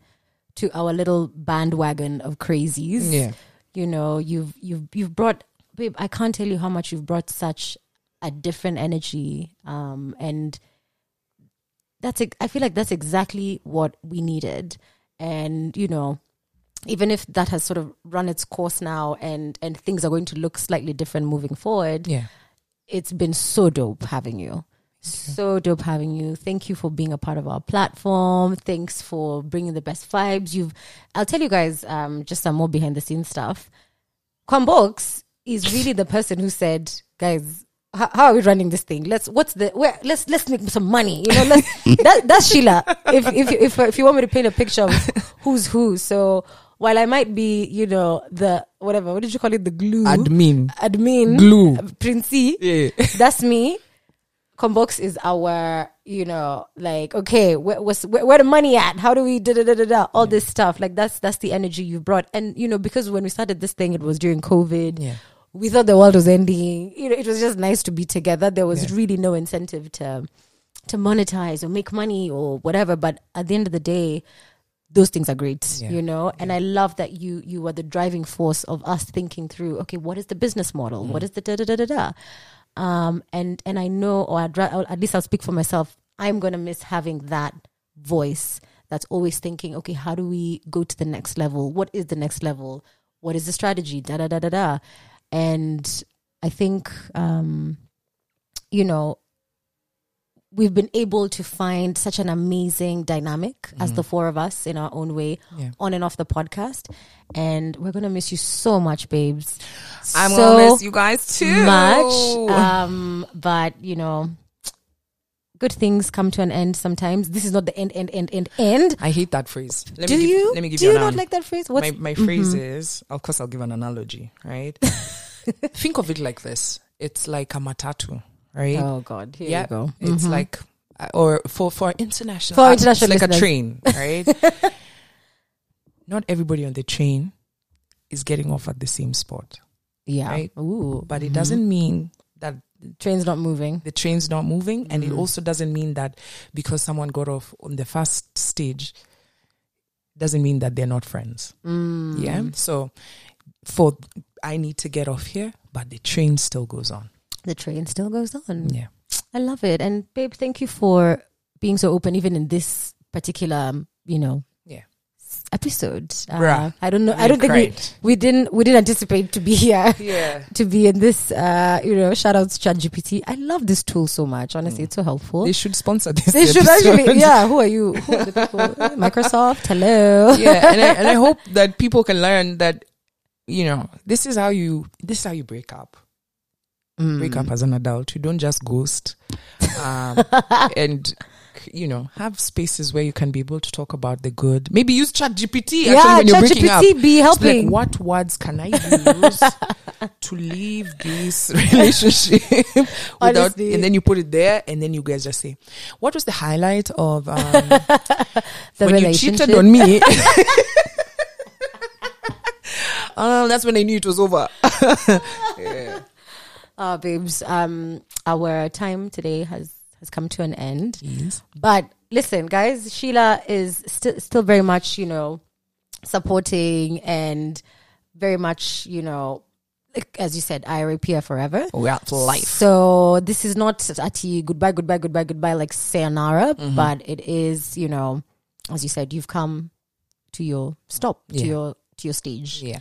Speaker 1: to our little bandwagon of crazies.
Speaker 2: yeah
Speaker 1: You know, you've you've you've brought, babe. I can't tell you how much you've brought such a different energy, um, and that's I feel like that's exactly what we needed. And you know, even if that has sort of run its course now, and and things are going to look slightly different moving forward,
Speaker 2: yeah
Speaker 1: it's been so dope having you. So dope having you. Thank you for being a part of our platform. Thanks for bringing the best vibes. You've, I'll tell you guys, um, just some more behind the scenes stuff. Kwambox is really the person who said, guys, how, how are we running this thing? Let's, what's the, where, let's, let's make some money. You know, let's, <laughs> that, that's Sheila. If, if, if, if you want me to paint a picture of who's who. So while I might be, you know, the, whatever, what did you call it? The glue
Speaker 2: admin
Speaker 1: admin
Speaker 2: Glue.
Speaker 1: Uh, princey.
Speaker 2: yeah <laughs>
Speaker 1: That's me. Kwambox is our, you know, like okay, where, what's, where, where the money at? How do we da da da da da? All this stuff. Like that's that's the energy you brought. And you know, because when we started this thing, it was during COVID.
Speaker 2: Yeah.
Speaker 1: We thought the world was ending. You know, it was just nice to be together. There was
Speaker 2: Yeah.
Speaker 1: really no incentive to to monetize or make money or whatever. But at the end of the day, those things are great,
Speaker 2: Yeah.
Speaker 1: you know. And I love that you you are the driving force of us thinking through. Okay, what is the business model? What is the da da da da da? Um, and and I know, or I'd, at least I'll speak for myself. I'm gonna miss having that voice that's always thinking, okay, how do we go to the next level? What is the next level? What is the strategy? Da da da da da. And I think, um, you know, we've been able to find such an amazing dynamic as the four of us in our own way
Speaker 2: Yeah.
Speaker 1: on and off the podcast. And we're gonna miss you so much, babes.
Speaker 2: I'm
Speaker 1: so
Speaker 2: gonna miss you guys too
Speaker 1: much. Um, but you know, good things come to an end sometimes. This is not the end, end, end, end, end.
Speaker 2: I hate that phrase. Let
Speaker 1: Do
Speaker 2: me give,
Speaker 1: you?
Speaker 2: Let me give
Speaker 1: Do
Speaker 2: you,
Speaker 1: you not
Speaker 2: an-
Speaker 1: like that phrase? What's
Speaker 2: my my phrase is. Of course, I'll give an analogy. Right. <laughs> Think of it like this. It's like a matatu, right?
Speaker 1: Oh God, here
Speaker 2: yeah.
Speaker 1: you go.
Speaker 2: It's like, uh, or for for international,
Speaker 1: For international
Speaker 2: it's like a train, <laughs> right? not everybody on the train is getting off at the same spot,
Speaker 1: yeah.
Speaker 2: right?
Speaker 1: Ooh,
Speaker 2: but it doesn't mean that the
Speaker 1: train's not moving.
Speaker 2: the train's not moving and
Speaker 1: Mm.
Speaker 2: it also doesn't mean that because someone got off on the first stage doesn't mean that they're not friends
Speaker 1: Mm.
Speaker 2: yeah so for i need to get off here but the train still goes on
Speaker 1: The train still goes on.
Speaker 2: yeah
Speaker 1: I love it. And babe, thank you for being so open, even in this particular, um, you know,
Speaker 2: Yeah.
Speaker 1: episode. Uh, I don't know. I don't think we, we didn't we didn't anticipate to be here
Speaker 2: yeah <laughs>
Speaker 1: to be in this. Uh, you know, shout out to ChatGPT. I love this tool so much. Honestly, it's so helpful.
Speaker 2: they should sponsor <laughs> this
Speaker 1: They should
Speaker 2: episode.
Speaker 1: actually. <laughs> Yeah. Who are you? Who are the people? Microsoft. Hello.
Speaker 2: yeah and I, and I hope that people can learn that you know this is how you this is how you break up
Speaker 1: Mm.
Speaker 2: break up as an adult. You don't just ghost. Um, <laughs> and you know, have spaces where you can be able to talk about the good. Maybe use Chat GPT actually
Speaker 1: Yeah,
Speaker 2: when you're breaking up.
Speaker 1: ChatGPT be helping.
Speaker 2: Like, what words can I use <laughs> to leave this <laughs> relationship without? And then you put it there, and then you guys just say, "What was the highlight of um,
Speaker 1: the
Speaker 2: when you cheated on me?" Um, that's when I knew it was over. yeah.
Speaker 1: Uh, babes, um, our time today has has come to an end.
Speaker 2: Yes.
Speaker 1: But listen, guys, Sheila is still still very much, you know, supporting and very much, you know, like, as you said, IRIP forever.
Speaker 2: Oh, yeah, for life.
Speaker 1: So this is not ati goodbye, goodbye, goodbye, goodbye like sayonara,
Speaker 2: Mm-hmm.
Speaker 1: but it is, you know, as you said, you've come to your stop, to your to your stage.
Speaker 2: Yeah.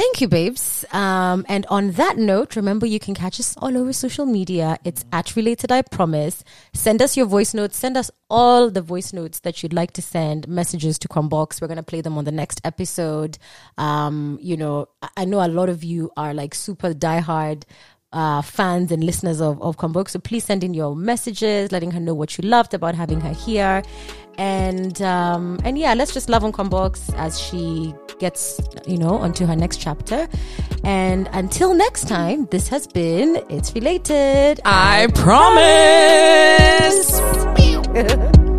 Speaker 1: Thank you, babes. Um, and on that note, remember you can catch us all over social media. It's at Related, I promise. Send us your voice notes. Send us all the voice notes that you'd like to send messages to Kwambox. We're going to play them on the next episode. Um, you know, I- know a lot of you are like super diehard uh, fans and listeners of, of Combo. So please send in your messages, letting her know what you loved about having her here. And um, and yeah, let's just love on Kwambox as she gets, you know, onto her next chapter. And until next time, this has been It's Related.
Speaker 2: I promise. <laughs>